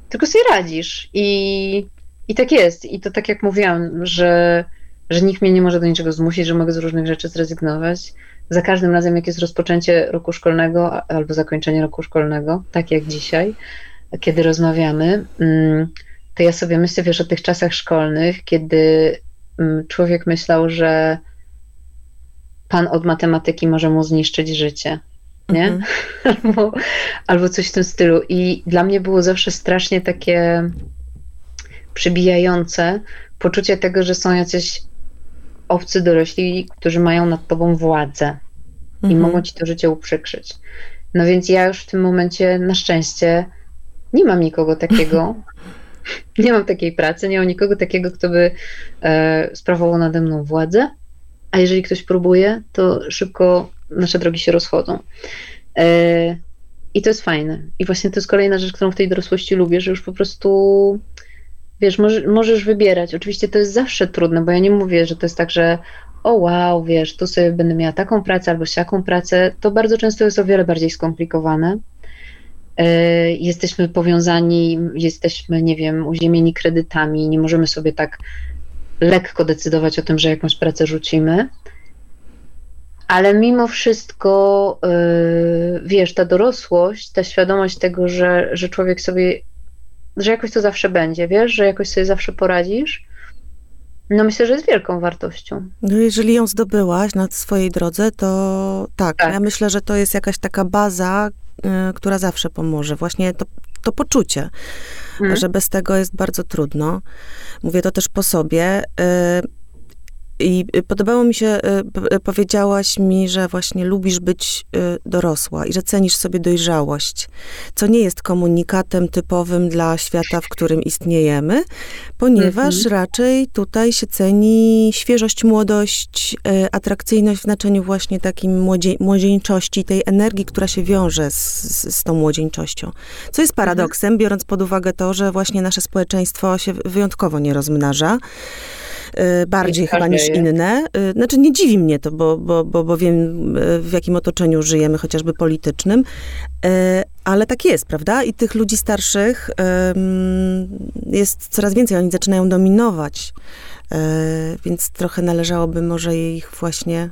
tylko sobie radzisz i i tak jest. I to tak jak mówiłam, że, że nikt mnie nie może do niczego zmusić, że mogę z różnych rzeczy zrezygnować. Za każdym razem, jak jest rozpoczęcie roku szkolnego albo zakończenie roku szkolnego, tak jak dzisiaj, kiedy rozmawiamy, mm, to ja sobie myślę, wiesz, o tych czasach szkolnych, kiedy mm, człowiek myślał, że pan od matematyki może mu zniszczyć życie. Nie? Mhm. <laughs> Albo, albo coś w tym stylu. I dla mnie było zawsze strasznie takie przybijające poczucie tego, że są jacyś obcy dorośli, którzy mają nad tobą władzę mhm. i mogą ci to życie uprzykrzyć. No więc ja już w tym momencie na szczęście nie mam nikogo takiego. <laughs> nie mam takiej pracy, nie mam nikogo takiego, kto by e, sprawował nade mną władzę. A jeżeli ktoś próbuje, to szybko nasze drogi się rozchodzą. E, I to jest fajne. I właśnie to jest kolejna rzecz, którą w tej dorosłości lubię, że już po prostu wiesz, możesz, możesz wybierać. Oczywiście to jest zawsze trudne, bo ja nie mówię, że to jest tak, że o wow, wiesz, tu sobie będę miała taką pracę albo siaką pracę. To bardzo często jest o wiele bardziej skomplikowane. E, jesteśmy powiązani, jesteśmy, nie wiem, uziemieni kredytami, nie możemy sobie tak lekko decydować o tym, że jakąś pracę rzucimy. Ale mimo wszystko, e, wiesz, ta dorosłość, ta świadomość tego, że, że człowiek sobie że jakoś to zawsze będzie, wiesz, że jakoś sobie zawsze poradzisz. No myślę, że jest wielką wartością. No jeżeli ją zdobyłaś na swojej drodze, to tak, tak. ja myślę, że to jest jakaś taka baza, y, która zawsze pomoże. Właśnie to, to poczucie, hmm. że bez tego jest bardzo trudno. Mówię to też po sobie. Y, i podobało mi się, y, y, powiedziałaś mi, że właśnie lubisz być y, dorosła i że cenisz sobie dojrzałość, co nie jest komunikatem typowym dla świata, w którym istniejemy, ponieważ mhm. raczej tutaj się ceni świeżość, młodość, atrakcyjność w znaczeniu właśnie takim młodzie, młodzieńczości, tej energii, która się wiąże z, z tą młodzieńczością. Co jest paradoksem, mhm. biorąc pod uwagę to, że właśnie nasze społeczeństwo się wyjątkowo nie rozmnaża. Y, bardziej chyba niż inne. Y, znaczy nie dziwi mnie to, bo, bo, bo, bo wiem y, w jakim otoczeniu żyjemy, chociażby politycznym, ale tak jest, prawda? I tych ludzi starszych jest coraz więcej, oni zaczynają dominować, więc trochę należałoby może ich właśnie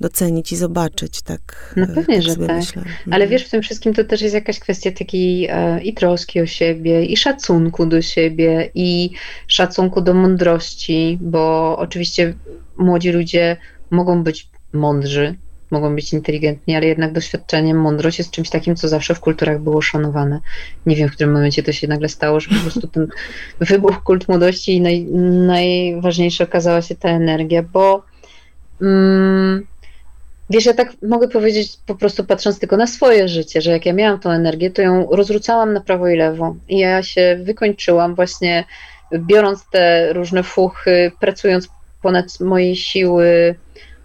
docenić i zobaczyć, tak. No pewnie, tak że tak. Myślę. Ale mhm. wiesz, w tym wszystkim to też jest jakaś kwestia takiej e, i troski o siebie, i szacunku do siebie, i szacunku do mądrości, bo oczywiście młodzi ludzie mogą być mądrzy, mogą być inteligentni, ale jednak doświadczeniem, mądrość jest czymś takim, co zawsze w kulturach było szanowane. Nie wiem, w którym momencie to się nagle stało, że po prostu ten <laughs> wybuch kult młodości i naj, najważniejsza okazała się ta energia, bo mm, Wiesz, ja tak mogę powiedzieć po prostu patrząc tylko na swoje życie, że jak ja miałam tą energię, to ją rozrzucałam na prawo i lewo. I ja się wykończyłam właśnie biorąc te różne fuchy, pracując ponad mojej siły,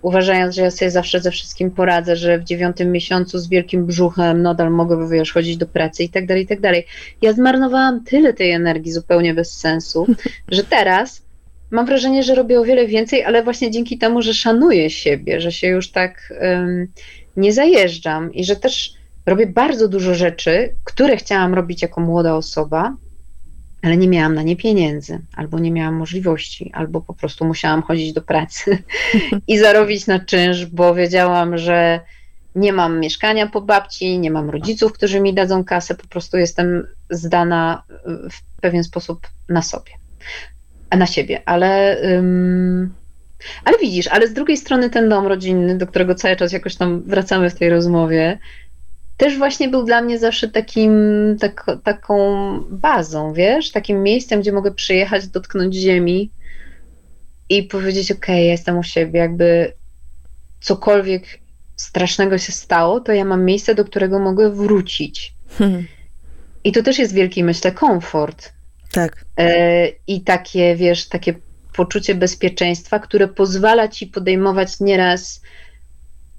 uważając, że ja sobie zawsze ze wszystkim poradzę, że w dziewiątym miesiącu z wielkim brzuchem nadal mogę wiesz, chodzić do pracy i tak dalej, i tak dalej. Ja zmarnowałam tyle tej energii zupełnie bez sensu, <laughs> że teraz mam wrażenie, że robię o wiele więcej, ale właśnie dzięki temu, że szanuję siebie, że się już tak um, nie zajeżdżam i że też robię bardzo dużo rzeczy, które chciałam robić jako młoda osoba, ale nie miałam na nie pieniędzy, albo nie miałam możliwości, albo po prostu musiałam chodzić do pracy <laughs> i zarobić na czynsz, bo wiedziałam, że nie mam mieszkania po babci, nie mam rodziców, którzy mi dadzą kasę, po prostu jestem zdana w pewien sposób na sobie na siebie, ale. Um, ale widzisz, ale z drugiej strony ten dom rodzinny, do którego cały czas jakoś tam wracamy w tej rozmowie, też właśnie był dla mnie zawsze takim, tak, taką bazą, wiesz, takim miejscem, gdzie mogę przyjechać, dotknąć ziemi i powiedzieć, ok, ja jestem u siebie, jakby cokolwiek strasznego się stało, to ja mam miejsce, do którego mogę wrócić. Hmm. I to też jest wielki, myślę, komfort, tak. E, I takie, wiesz, takie poczucie bezpieczeństwa, które pozwala ci podejmować nieraz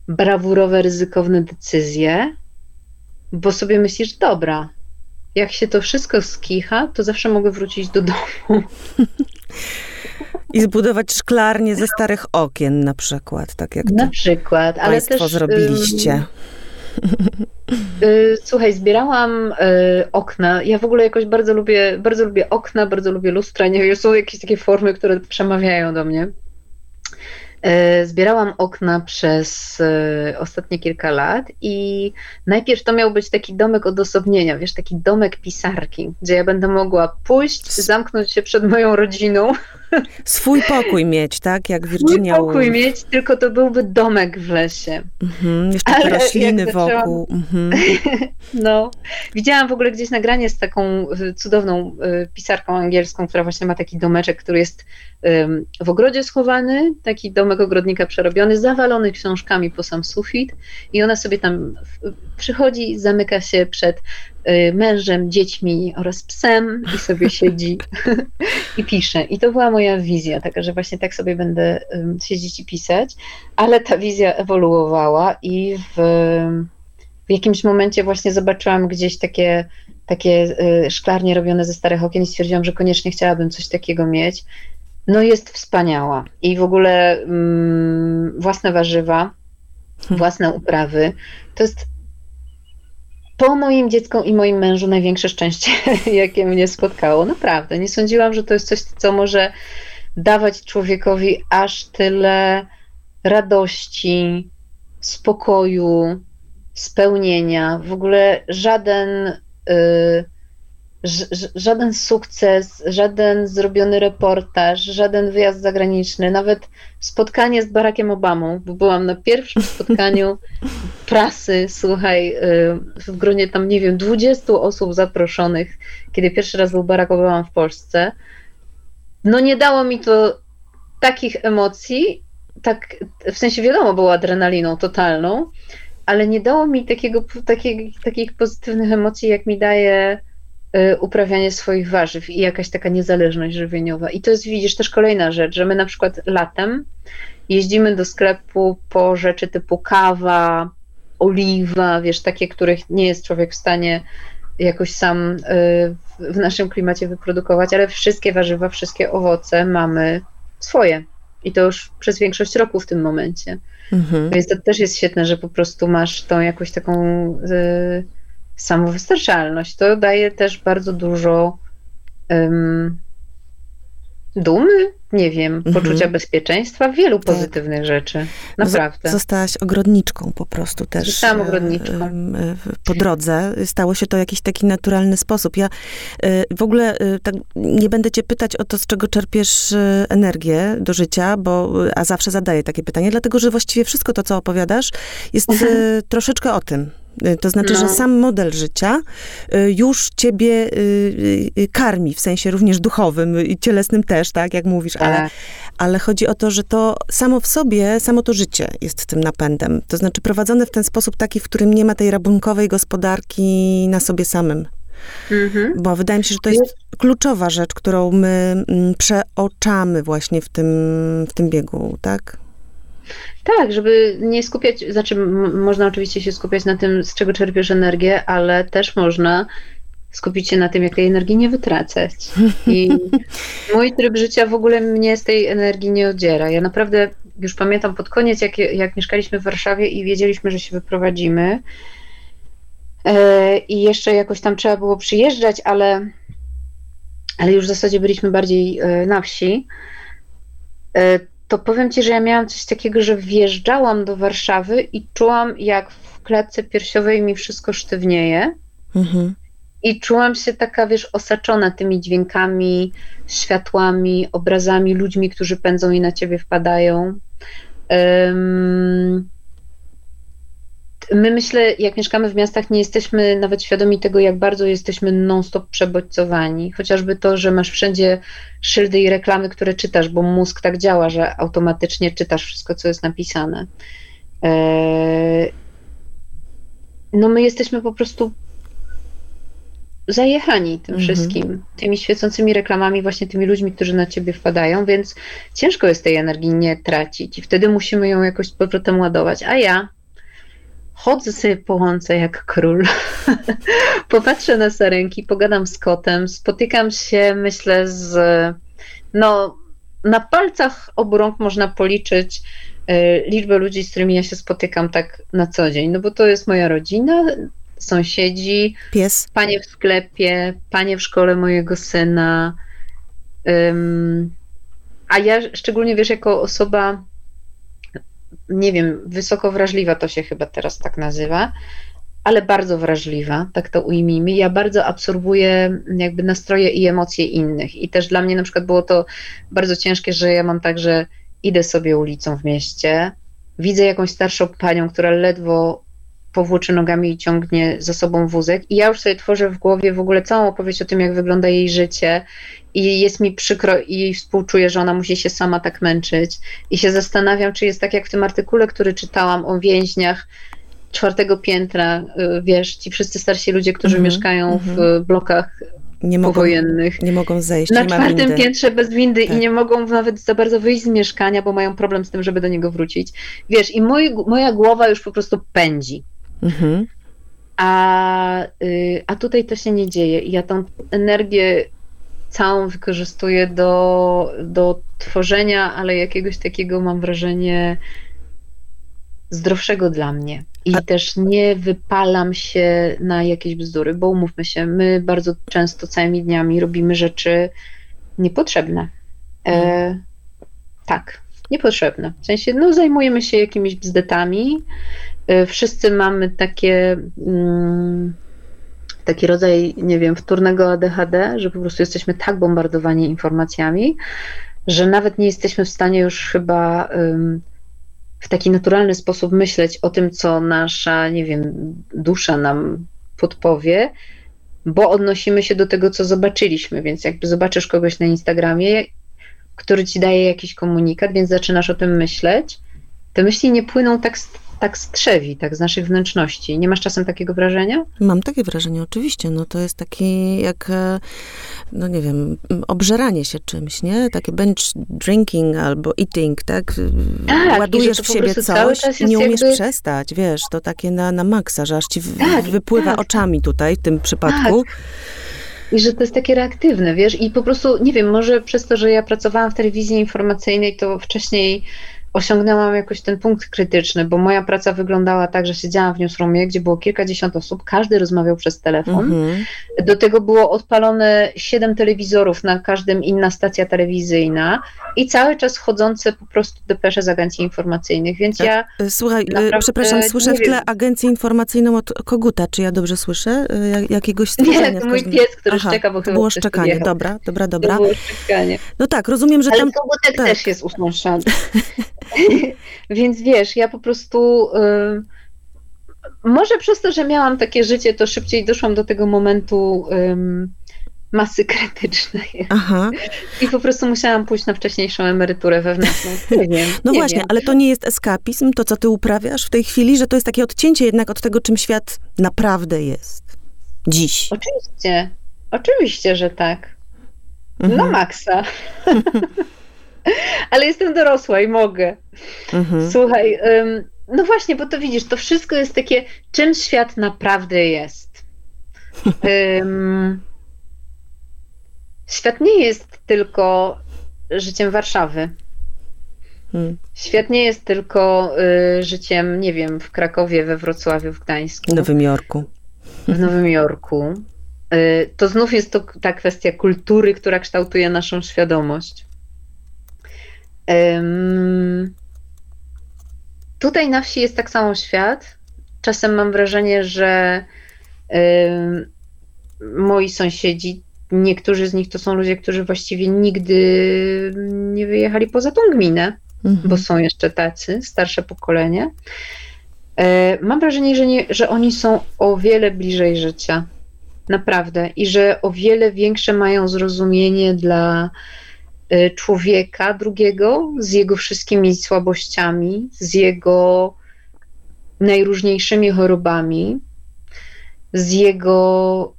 brawurowe, ryzykowne decyzje, bo sobie myślisz, dobra, jak się to wszystko skicha, to zawsze mogę wrócić do domu. <laughs> I zbudować szklarnię ze starych okien na przykład, tak jak na przykład, ale Państwo też, zrobiliście. Y, <laughs> słuchaj, zbierałam y, okna. Ja w ogóle jakoś bardzo lubię, bardzo lubię okna, bardzo lubię lustra. Nie wiem, są jakieś takie formy, które przemawiają do mnie. E, zbierałam okna przez ostatnie kilka lat i najpierw to miał być taki domek odosobnienia, wiesz, taki domek pisarki, gdzie ja będę mogła pójść, zamknąć się przed moją rodziną. Swój pokój mieć, tak? Jak Virginia Swój pokój mieć, tylko to byłby domek w lesie. Mhm, jeszcze Ale rośliny wokół. Mhm. <laughs> No. Widziałam w ogóle gdzieś nagranie z taką e, cudowną pisarką angielską, która właśnie ma taki domeczek, który jest w ogrodzie schowany, taki domek ogrodnika przerobiony, zawalony książkami po sam sufit i ona sobie tam przychodzi, zamyka się przed y, mężem, dziećmi oraz psem i sobie <laughs> siedzi i pisze. I to była moja wizja, taka, że właśnie tak sobie będę siedzieć i pisać, ale ta wizja ewoluowała i w, w jakimś momencie właśnie zobaczyłam gdzieś takie takie y, szklarnie robione ze starych okien i stwierdziłam, że koniecznie chciałabym coś takiego mieć no jest wspaniała. I w ogóle mm, własne warzywa, hmm. własne uprawy, to jest po moim dziecku i moim mężu największe szczęście, <laughs> jakie mnie spotkało. Naprawdę. Nie sądziłam, że to jest coś, co może dawać człowiekowi aż tyle radości, spokoju, spełnienia. W ogóle żaden. Yy, żaden sukces, żaden zrobiony reportaż, żaden wyjazd zagraniczny, nawet spotkanie z Barackiem Obamą, bo byłam na pierwszym <laughs> spotkaniu prasy, słuchaj, y, w gronie tam, nie wiem, 20 osób zaproszonych, kiedy pierwszy raz był Barack Obama w Polsce. No nie dało mi to takich emocji, tak, w sensie wiadomo, było adrenaliną totalną, ale nie dało mi takiego, takich, takich pozytywnych emocji, jak mi daje uprawianie swoich warzyw i jakaś taka niezależność żywieniowa. I to jest, widzisz, też kolejna rzecz, że my na przykład latem jeździmy do sklepu po rzeczy typu kawa, oliwa, wiesz, takie, których nie jest człowiek w stanie jakoś sam y, w naszym klimacie wyprodukować, ale wszystkie warzywa, wszystkie owoce mamy swoje. I to już przez większość roku w tym momencie. Mhm. Więc to też jest świetne, że po prostu masz tą jakąś taką y, samowystarczalność. To daje też bardzo dużo dumy, nie wiem, mhm. poczucia bezpieczeństwa, wielu tak. pozytywnych rzeczy. Naprawdę. Zostałaś ogrodniczką po prostu też. Zostałam ogrodniczką. Po drodze. Stało się to w jakiś taki naturalny sposób. Ja e, w ogóle e, tak nie będę cię pytać o to, z czego czerpiesz e, energię do życia, bo, a zawsze zadaję takie pytanie, dlatego, że właściwie wszystko to, co opowiadasz, jest mhm. <laughs> troszeczkę o tym. Y, to znaczy, no. że sam model życia y, już ciebie y, karmi, w sensie również duchowym i cielesnym też, tak, jak mówisz, ale, tak. ale chodzi o to, że to samo w sobie, samo to życie jest tym napędem. To znaczy prowadzone w ten sposób taki, w którym nie ma tej rabunkowej gospodarki na sobie samym. Mhm. Bo wydaje mi się, że to jest kluczowa rzecz, którą my mm, przeoczamy właśnie w tym, w tym biegu, tak? Tak, żeby nie skupiać, znaczy można oczywiście się skupiać na tym, z czego czerpiesz energię, ale też można skupić się na tym, jak tej energii nie wytracać. I <laughs> mój tryb życia w ogóle mnie z tej energii nie odziera. Ja naprawdę już pamiętam pod koniec, jak, jak mieszkaliśmy w Warszawie i wiedzieliśmy, że się wyprowadzimy. E, I jeszcze jakoś tam trzeba było przyjeżdżać, ale, ale już w zasadzie byliśmy bardziej e, na wsi e, to powiem Ci, że ja miałam coś takiego, że wjeżdżałam do Warszawy i czułam, jak w klatce piersiowej mi wszystko sztywnieje. Mhm. I czułam się taka, wiesz, osaczona tymi dźwiękami, światłami, obrazami, ludźmi, którzy pędzą i na ciebie wpadają. Um, my myślę, jak mieszkamy w miastach, nie jesteśmy nawet świadomi tego, jak bardzo jesteśmy non-stop przebodźcowani. Chociażby to, że masz wszędzie szyldy i reklamy, które czytasz, bo mózg tak działa, że automatycznie czytasz wszystko, co jest napisane. Eee, no my jesteśmy po prostu zajechani tym mhm. wszystkim, tymi świecącymi reklamami, właśnie tymi ludźmi, którzy na ciebie wpadają, więc ciężko jest tej energii nie tracić i wtedy musimy ją jakoś z powrotem ładować. A ja chodzę sobie po łące jak król, <laughs> popatrzę na sarenki, pogadam z kotem, spotykam się, myślę, z. No, na palcach obu rąk można policzyć y, liczbę ludzi, z którymi ja się spotykam tak na co dzień, no bo to jest moja rodzina, sąsiedzi, pies, panie w sklepie, panie w szkole mojego syna. Um, a ja szczególnie wiesz, jako osoba nie wiem, wysoko wrażliwa to się chyba teraz tak nazywa, ale bardzo wrażliwa, tak to ujmijmy. Ja bardzo absorbuję jakby nastroje i emocje innych. I też dla mnie na przykład było to bardzo ciężkie, że ja mam tak, że idę sobie ulicą w mieście, widzę jakąś starszą panią, która ledwo powłóczy nogami i ciągnie za sobą wózek i ja już sobie tworzę w głowie w ogóle całą opowieść o tym, jak wygląda jej życie i jest mi przykro i współczuję, że ona musi się sama tak męczyć i się zastanawiam, czy jest tak jak w tym artykule, który czytałam o więźniach czwartego piętra, y, wiesz, ci wszyscy starsi ludzie, którzy mm -hmm, mieszkają w mm -hmm. blokach nie mogą, powojennych. Nie mogą zejść. Na czwartym piętrze bez windy tak. i nie mogą nawet za bardzo wyjść z mieszkania, bo mają problem z tym, żeby do niego wrócić. Wiesz, i moja głowa już po prostu pędzi. Mhm. A, y, a tutaj to się nie dzieje. Ja tą energię całą wykorzystuję do, do tworzenia, ale jakiegoś takiego mam wrażenie zdrowszego dla mnie. I A... też nie wypalam się na jakieś bzdury, bo umówmy się, my bardzo często całymi dniami robimy rzeczy niepotrzebne. E, mhm. tak, niepotrzebne. W sensie, no, zajmujemy się jakimiś bzdetami. E, wszyscy mamy takie. Mm, taki rodzaj, nie wiem, wtórnego ADHD, że po prostu jesteśmy tak bombardowani informacjami, że nawet nie jesteśmy w stanie już chyba w taki naturalny sposób myśleć o tym, co nasza, nie wiem, dusza nam podpowie, bo odnosimy się do tego, co zobaczyliśmy. Więc jakby zobaczysz kogoś na Instagramie, który ci daje jakiś komunikat, więc zaczynasz o tym myśleć, te myśli nie płyną tak tak strzewi, tak z naszych wnętrzności. Nie masz czasem takiego wrażenia? Mam takie wrażenie, oczywiście. No to jest taki jak, e, no nie wiem, obżeranie się czymś, nie? Takie bench drinking albo eating, tak? tak Ładujesz w siebie coś i nie umiesz jakby... przestać, wiesz, to takie na, na maksa, że aż ci tak, wypływa tak. oczami tutaj w tym przypadku. Tak. I że to jest takie reaktywne, wiesz, i po prostu, nie wiem, może przez to, że ja pracowałam w telewizji informacyjnej, to wcześniej osiągnęłam jakoś ten punkt krytyczny, bo moja praca wyglądała tak, że siedziałam w newsroomie, gdzie było kilkadziesiąt osób, każdy rozmawiał przez telefon. Mhm. Do tego było odpalone siedem telewizorów, na każdym inna stacja telewizyjna i cały czas chodzące po prostu depesze z agencji informacyjnych, więc ja... E, słuchaj, e, przepraszam, słyszę w tle agencję informacyjną od Koguta, czy ja dobrze słyszę? E, jakiegoś stworzenia? Nie, to mój pies, który Aha, szczeka, bo to było szczekanie, dobra, dobra, dobra. To było szczekanie. No tak, rozumiem, że Ale tam... Ale Kogutek tak. też jest usłyszany. <laughs> <laughs> Więc wiesz, ja po prostu. Y, może przez to, że miałam takie życie, to szybciej doszłam do tego momentu masy krytycznej. Aha. I po prostu musiałam pójść na wcześniejszą emeryturę wewnętrzną. <laughs> Nie wiem, no nie właśnie, wiem. ale to nie jest eskapizm, to co ty uprawiasz w tej chwili, że to jest takie odcięcie jednak od tego, czym świat naprawdę jest. Dziś. Oczywiście. Oczywiście, że tak. Mhm. Na maksa. <laughs> <laughs> ale jestem dorosła i mogę. Mhm. Słuchaj, no właśnie, bo to widzisz, to wszystko jest takie, czym świat naprawdę jest. <laughs> świat nie jest tylko życiem Warszawy. Hmm. Świat nie jest tylko y, życiem, nie wiem, w Krakowie, we Wrocławiu, w Gdańsku. W Nowym Jorku. W Nowym Jorku. Y, to znów jest to ta kwestia kultury, która kształtuje naszą świadomość. Tutaj na wsi jest tak samo świat. Czasem mam wrażenie, że moi sąsiedzi, niektórzy z nich to są ludzie, którzy właściwie nigdy nie wyjechali poza tą gminę, mhm. bo są jeszcze tacy, starsze pokolenie. E, mam wrażenie, że, nie, że oni są o wiele bliżej życia. Naprawdę. I że o wiele większe mają zrozumienie dla człowieka drugiego z jego wszystkimi słabościami, z jego najróżniejszymi chorobami, z jego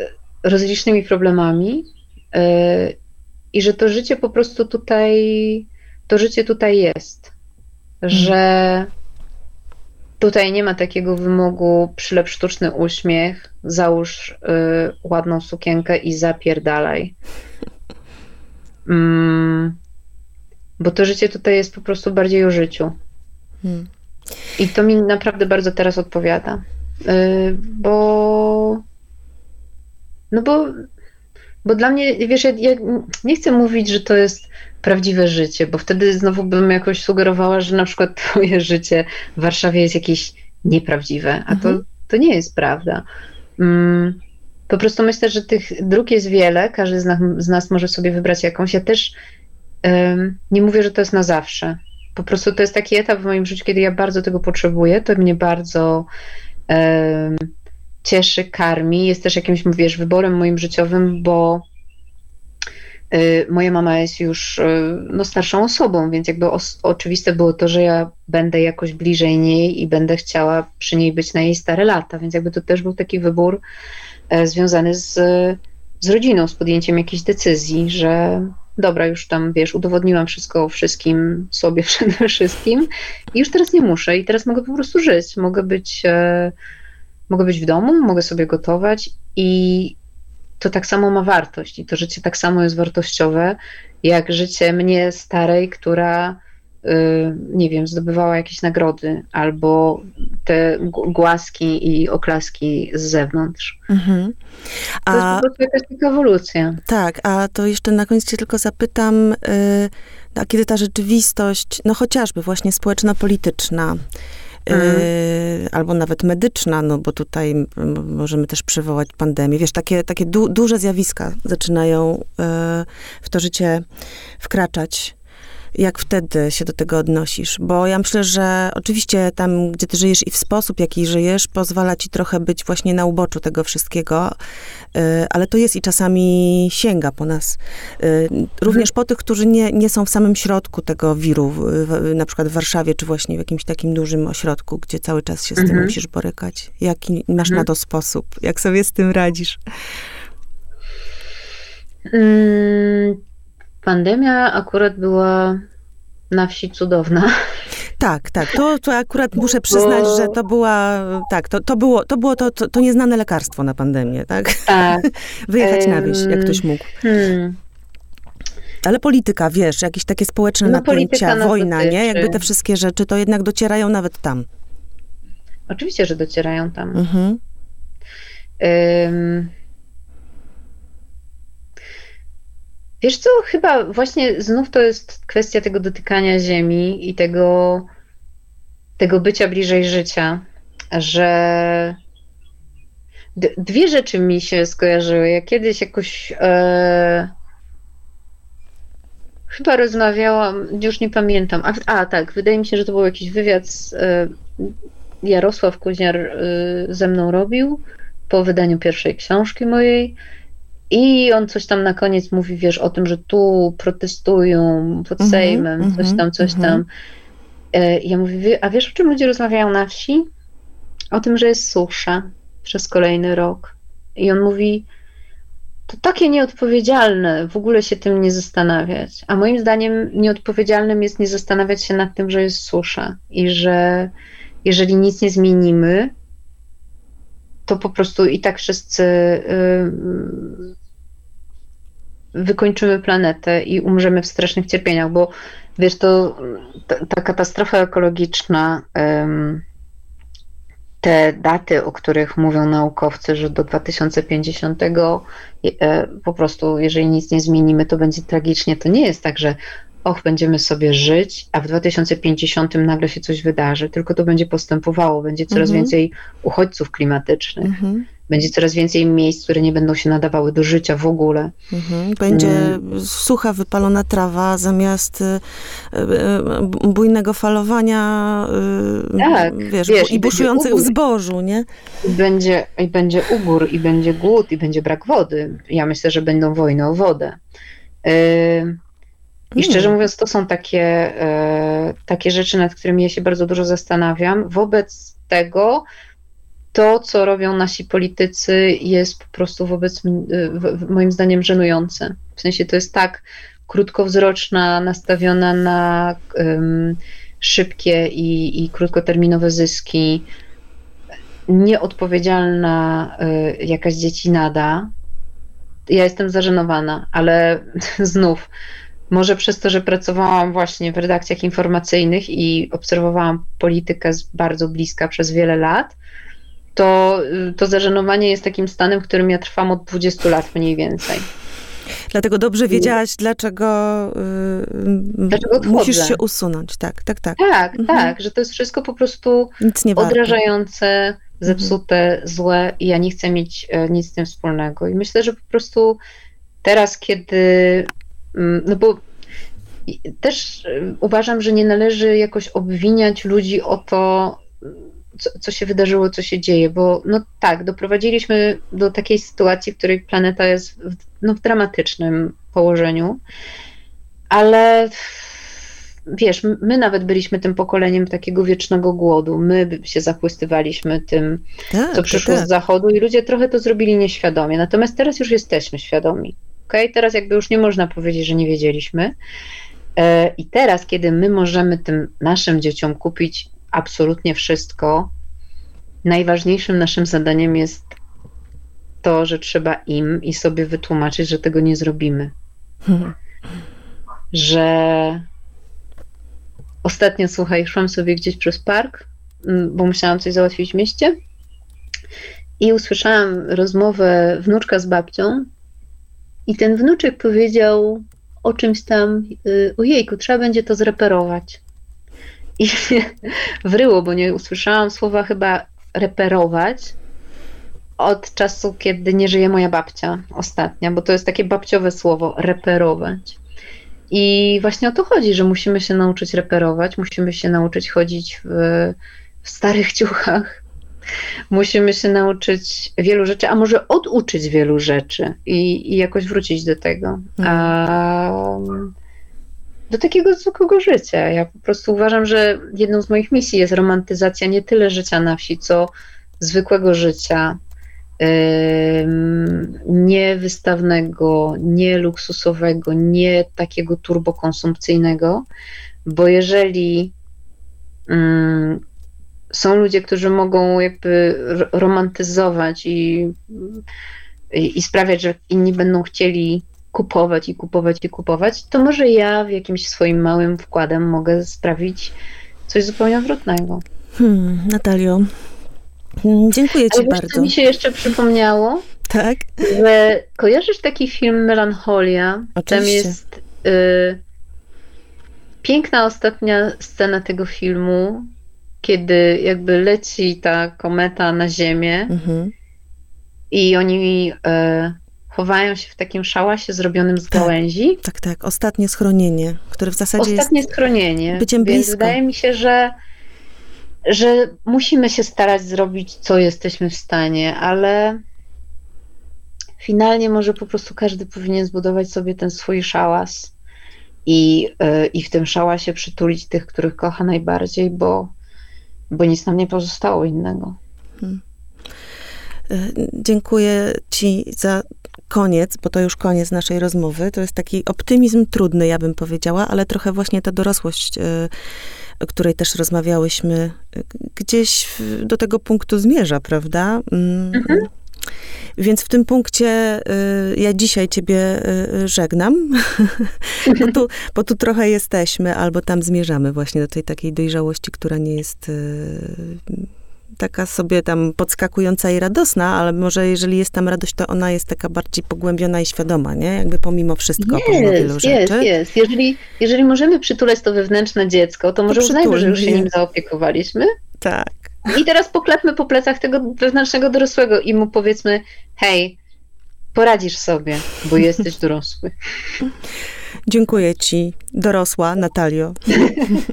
y, rozlicznymi problemami y, i że to życie po prostu tutaj, to życie tutaj jest, że tutaj nie ma takiego wymogu przylep sztuczny uśmiech, załóż y, ładną sukienkę i zapierdalaj. Mm, bo to życie tutaj jest po prostu bardziej o życiu. Hmm. I to mi naprawdę bardzo teraz odpowiada. Y, bo. No bo. Bo dla mnie, wiesz, ja, ja, nie chcę mówić, że to jest prawdziwe życie, bo wtedy znowu bym jakoś sugerowała, że na przykład <laughs> twoje życie w Warszawie jest jakieś nieprawdziwe, a to, mhm. to nie jest prawda. Mm, po prostu myślę, że tych dróg jest wiele, każdy z nas, z nas może sobie wybrać jakąś. Ja też um, nie mówię, że to jest na zawsze. Po prostu to jest taki etap w moim życiu, kiedy ja bardzo tego potrzebuję, to mnie bardzo um, cieszy, karmi. Jest też jakimś, wiesz, wyborem moim życiowym, bo y, moja mama jest już y, no, starszą osobą, więc jakby os- oczywiste było to, że ja będę jakoś bliżej niej i będę chciała przy niej być na jej stare lata, więc jakby to też był taki wybór, związany z, z rodziną, z podjęciem jakiejś decyzji, że dobra, już tam wiesz, udowodniłam wszystko wszystkim sobie <laughs> przede wszystkim i już teraz nie muszę i teraz mogę po prostu żyć. Mogę być, e, mogę być w domu, mogę sobie gotować i to tak samo ma wartość i to życie tak samo jest wartościowe, jak życie mnie starej, która nie wiem, zdobywała jakieś nagrody albo te głaski i oklaski z zewnątrz. Mhm. A, to jest po prostu jakaś taka ewolucja. Tak, a to jeszcze na koniec cię tylko zapytam, y, a kiedy ta rzeczywistość, no chociażby właśnie społeczno-polityczna, y, mhm. albo nawet medyczna, no bo tutaj możemy też przywołać pandemię. Wiesz, takie, takie du duże zjawiska zaczynają w to życie wkraczać jak wtedy się do tego odnosisz? Bo ja myślę, że oczywiście tam, gdzie ty żyjesz i w sposób, jaki żyjesz, pozwala ci trochę być właśnie na uboczu tego wszystkiego, y, ale to jest i czasami sięga po nas. Y, również po tych, którzy nie, nie są w samym środku tego wiru, na przykład w Warszawie, czy właśnie w jakimś takim dużym ośrodku, gdzie cały czas się z tym mhm. musisz borykać. Jaki masz mhm. na to sposób? Jak sobie z tym radzisz? Pandemia akurat była na wsi cudowna. Tak, tak. To, to akurat muszę przyznać, Bo- że to była, tak, to, to było, to, było to, to, to nieznane lekarstwo na pandemię, tak? Tak. <laughs> Wyjechać na wieś, jak ktoś mógł. Hmm. Ale polityka, wiesz, jakieś takie społeczne No, napięcia, wojna, nie? Jakby te wszystkie rzeczy, to jednak docierają nawet tam. Oczywiście, że docierają tam. Mhm. Ym. Wiesz co, chyba właśnie znów to jest kwestia tego dotykania ziemi i tego, tego bycia bliżej życia, że dwie rzeczy mi się skojarzyły. Ja kiedyś jakoś e, chyba rozmawiałam, już nie pamiętam, a, a tak, wydaje mi się, że to był jakiś wywiad z e, Jarosław Kuźniar e, ze mną robił po wydaniu pierwszej książki mojej. I on coś tam na koniec mówi, wiesz, o tym, że tu protestują pod Mhm, Sejmem, coś mhm, tam, coś mhm. tam. E, Ja mówię, a wiesz, o czym ludzie rozmawiają na wsi? O tym, że jest susza przez kolejny rok. I on mówi, to takie nieodpowiedzialne w ogóle się tym nie zastanawiać. A moim zdaniem nieodpowiedzialnym jest nie zastanawiać się nad tym, że jest susza i że jeżeli nic nie zmienimy, to po prostu i tak wszyscy ym, wykończymy planetę i umrzemy w strasznych cierpieniach, bo wiesz, to ta, ta katastrofa ekologiczna, te daty, o których mówią naukowcy, że do 2050 e, po prostu, jeżeli nic nie zmienimy, to będzie tragicznie. To nie jest tak, że och, będziemy sobie żyć, a w 2050 nagle się coś wydarzy, tylko to będzie postępowało, będzie coraz Mhm. więcej uchodźców klimatycznych, Mhm. będzie coraz więcej miejsc, które nie będą się nadawały do życia w ogóle. Mhm. Będzie Mm. sucha, wypalona trawa zamiast y, y, y, bujnego falowania, y, Tak, wiesz, wiesz, i buszujących w zbożu, nie? I będzie, I będzie ugór, i będzie głód, i będzie brak wody. Ja myślę, że będą wojny o wodę. Yy, I szczerze mówiąc, to są takie, e, takie rzeczy, nad którymi ja się bardzo dużo zastanawiam. Wobec tego, to, co robią nasi politycy, jest po prostu wobec, w, moim zdaniem żenujące. W sensie to jest tak krótkowzroczna, nastawiona na em, szybkie i, i krótkoterminowe zyski, nieodpowiedzialna e, jakaś dziecinada. Ja jestem zażenowana, ale <laughs> znów może przez to, że pracowałam właśnie w redakcjach informacyjnych i obserwowałam politykę z bardzo bliska przez wiele lat, to, to zażenowanie jest takim stanem, w którym ja trwam od 20 lat mniej więcej. Dlatego dobrze wiedziałaś, dlaczego, y, Dlaczego musisz się usunąć. Tak, tak, tak. Tak, Mhm. tak, że to jest wszystko po prostu odrażające, zepsute, złe i ja nie chcę mieć e, nic z tym wspólnego. I myślę, że po prostu teraz, kiedy. Mm, No bo też e, uważam, że nie należy jakoś obwiniać ludzi o to, co, co się wydarzyło, co się dzieje, bo no tak, doprowadziliśmy do takiej sytuacji, w której planeta jest w, no, w dramatycznym położeniu, ale wiesz, my nawet byliśmy tym pokoleniem takiego wiecznego głodu. My się zachłystywaliśmy tym, tak, co tak, przyszło tak. z zachodu i ludzie trochę to zrobili nieświadomie. Natomiast teraz już jesteśmy świadomi. Okay? Teraz jakby już nie można powiedzieć, że nie wiedzieliśmy. E, I teraz, kiedy my możemy tym naszym dzieciom kupić absolutnie wszystko, najważniejszym naszym zadaniem jest to, że trzeba im i sobie wytłumaczyć, że tego nie zrobimy. Mhm. Że ostatnio, słuchaj, szłam sobie gdzieś przez park, bo musiałam coś załatwić w mieście i usłyszałam rozmowę wnuczka z babcią i ten wnuczek powiedział o czymś tam, y, ojejku, trzeba będzie to zreperować. I <laughs> wryło, bo nie usłyszałam słowa chyba reperować od czasu, kiedy nie żyje moja babcia ostatnia, bo to jest takie babciowe słowo, reperować. I właśnie o to chodzi, że musimy się nauczyć reperować, musimy się nauczyć chodzić w, w starych ciuchach, musimy się nauczyć wielu rzeczy, a może oduczyć wielu rzeczy i, i jakoś wrócić do tego. A, do takiego zwykłego życia. Ja po prostu uważam, że jedną z moich misji jest romantyzacja nie tyle życia na wsi, co zwykłego życia. Niewystawnego, nie luksusowego, nie takiego turbokonsumpcyjnego, bo jeżeli są ludzie, którzy mogą jakby romantyzować i, i, i sprawiać, że inni będą chcieli kupować i kupować i kupować, to może ja w jakimś swoim małym wkładem mogę sprawić coś zupełnie odwrotnego. Hmm, Natalio, dziękuję Ci Ale bardzo. Co mi się jeszcze przypomniało, tak? że kojarzysz taki film Melancholia? Oczywiście. Tam jest y, piękna ostatnia scena tego filmu, kiedy jakby leci ta kometa na Ziemię mhm. i oni y, chowają się w takim szałasie zrobionym z tak, gałęzi. Tak, tak. Ostatnie schronienie, które w zasadzie Ostatnie jest schronienie. byciem Więc blisko. wydaje mi się, że, że musimy się starać zrobić, co jesteśmy w stanie, ale finalnie może po prostu każdy powinien zbudować sobie ten swój szałas i, yy, i w tym szałasie przytulić tych, których kocha najbardziej, bo, bo nic nam nie pozostało innego. Hmm. Y, dziękuję Ci za koniec, bo to już koniec naszej rozmowy. To jest taki optymizm trudny, ja bym powiedziała, ale trochę właśnie ta dorosłość, y, o której też rozmawiałyśmy, y, gdzieś do tego punktu zmierza, prawda? Mm. Mhm. Więc w tym punkcie y, ja dzisiaj ciebie żegnam, <laughs> bo, tu, bo tu trochę jesteśmy, albo tam zmierzamy właśnie do tej takiej dojrzałości, która nie jest taka sobie tam podskakująca i radosna, ale może jeżeli jest tam radość, to ona jest taka bardziej pogłębiona i świadoma, nie? Jakby pomimo wszystko, jest, pomimo wielu jest, rzeczy. Jest, jest. Jeżeli, jeżeli możemy przytulać to wewnętrzne dziecko, to może uznajmy, że już się nim zaopiekowaliśmy. Tak. I teraz poklepmy po plecach tego wewnętrznego dorosłego i mu powiedzmy, hej, poradzisz sobie, bo jesteś <laughs> dorosły. Dziękuję ci, dorosła Natalio.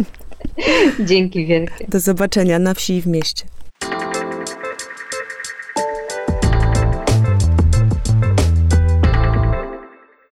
<laughs> Dzięki wielkie. Do zobaczenia na wsi i w mieście.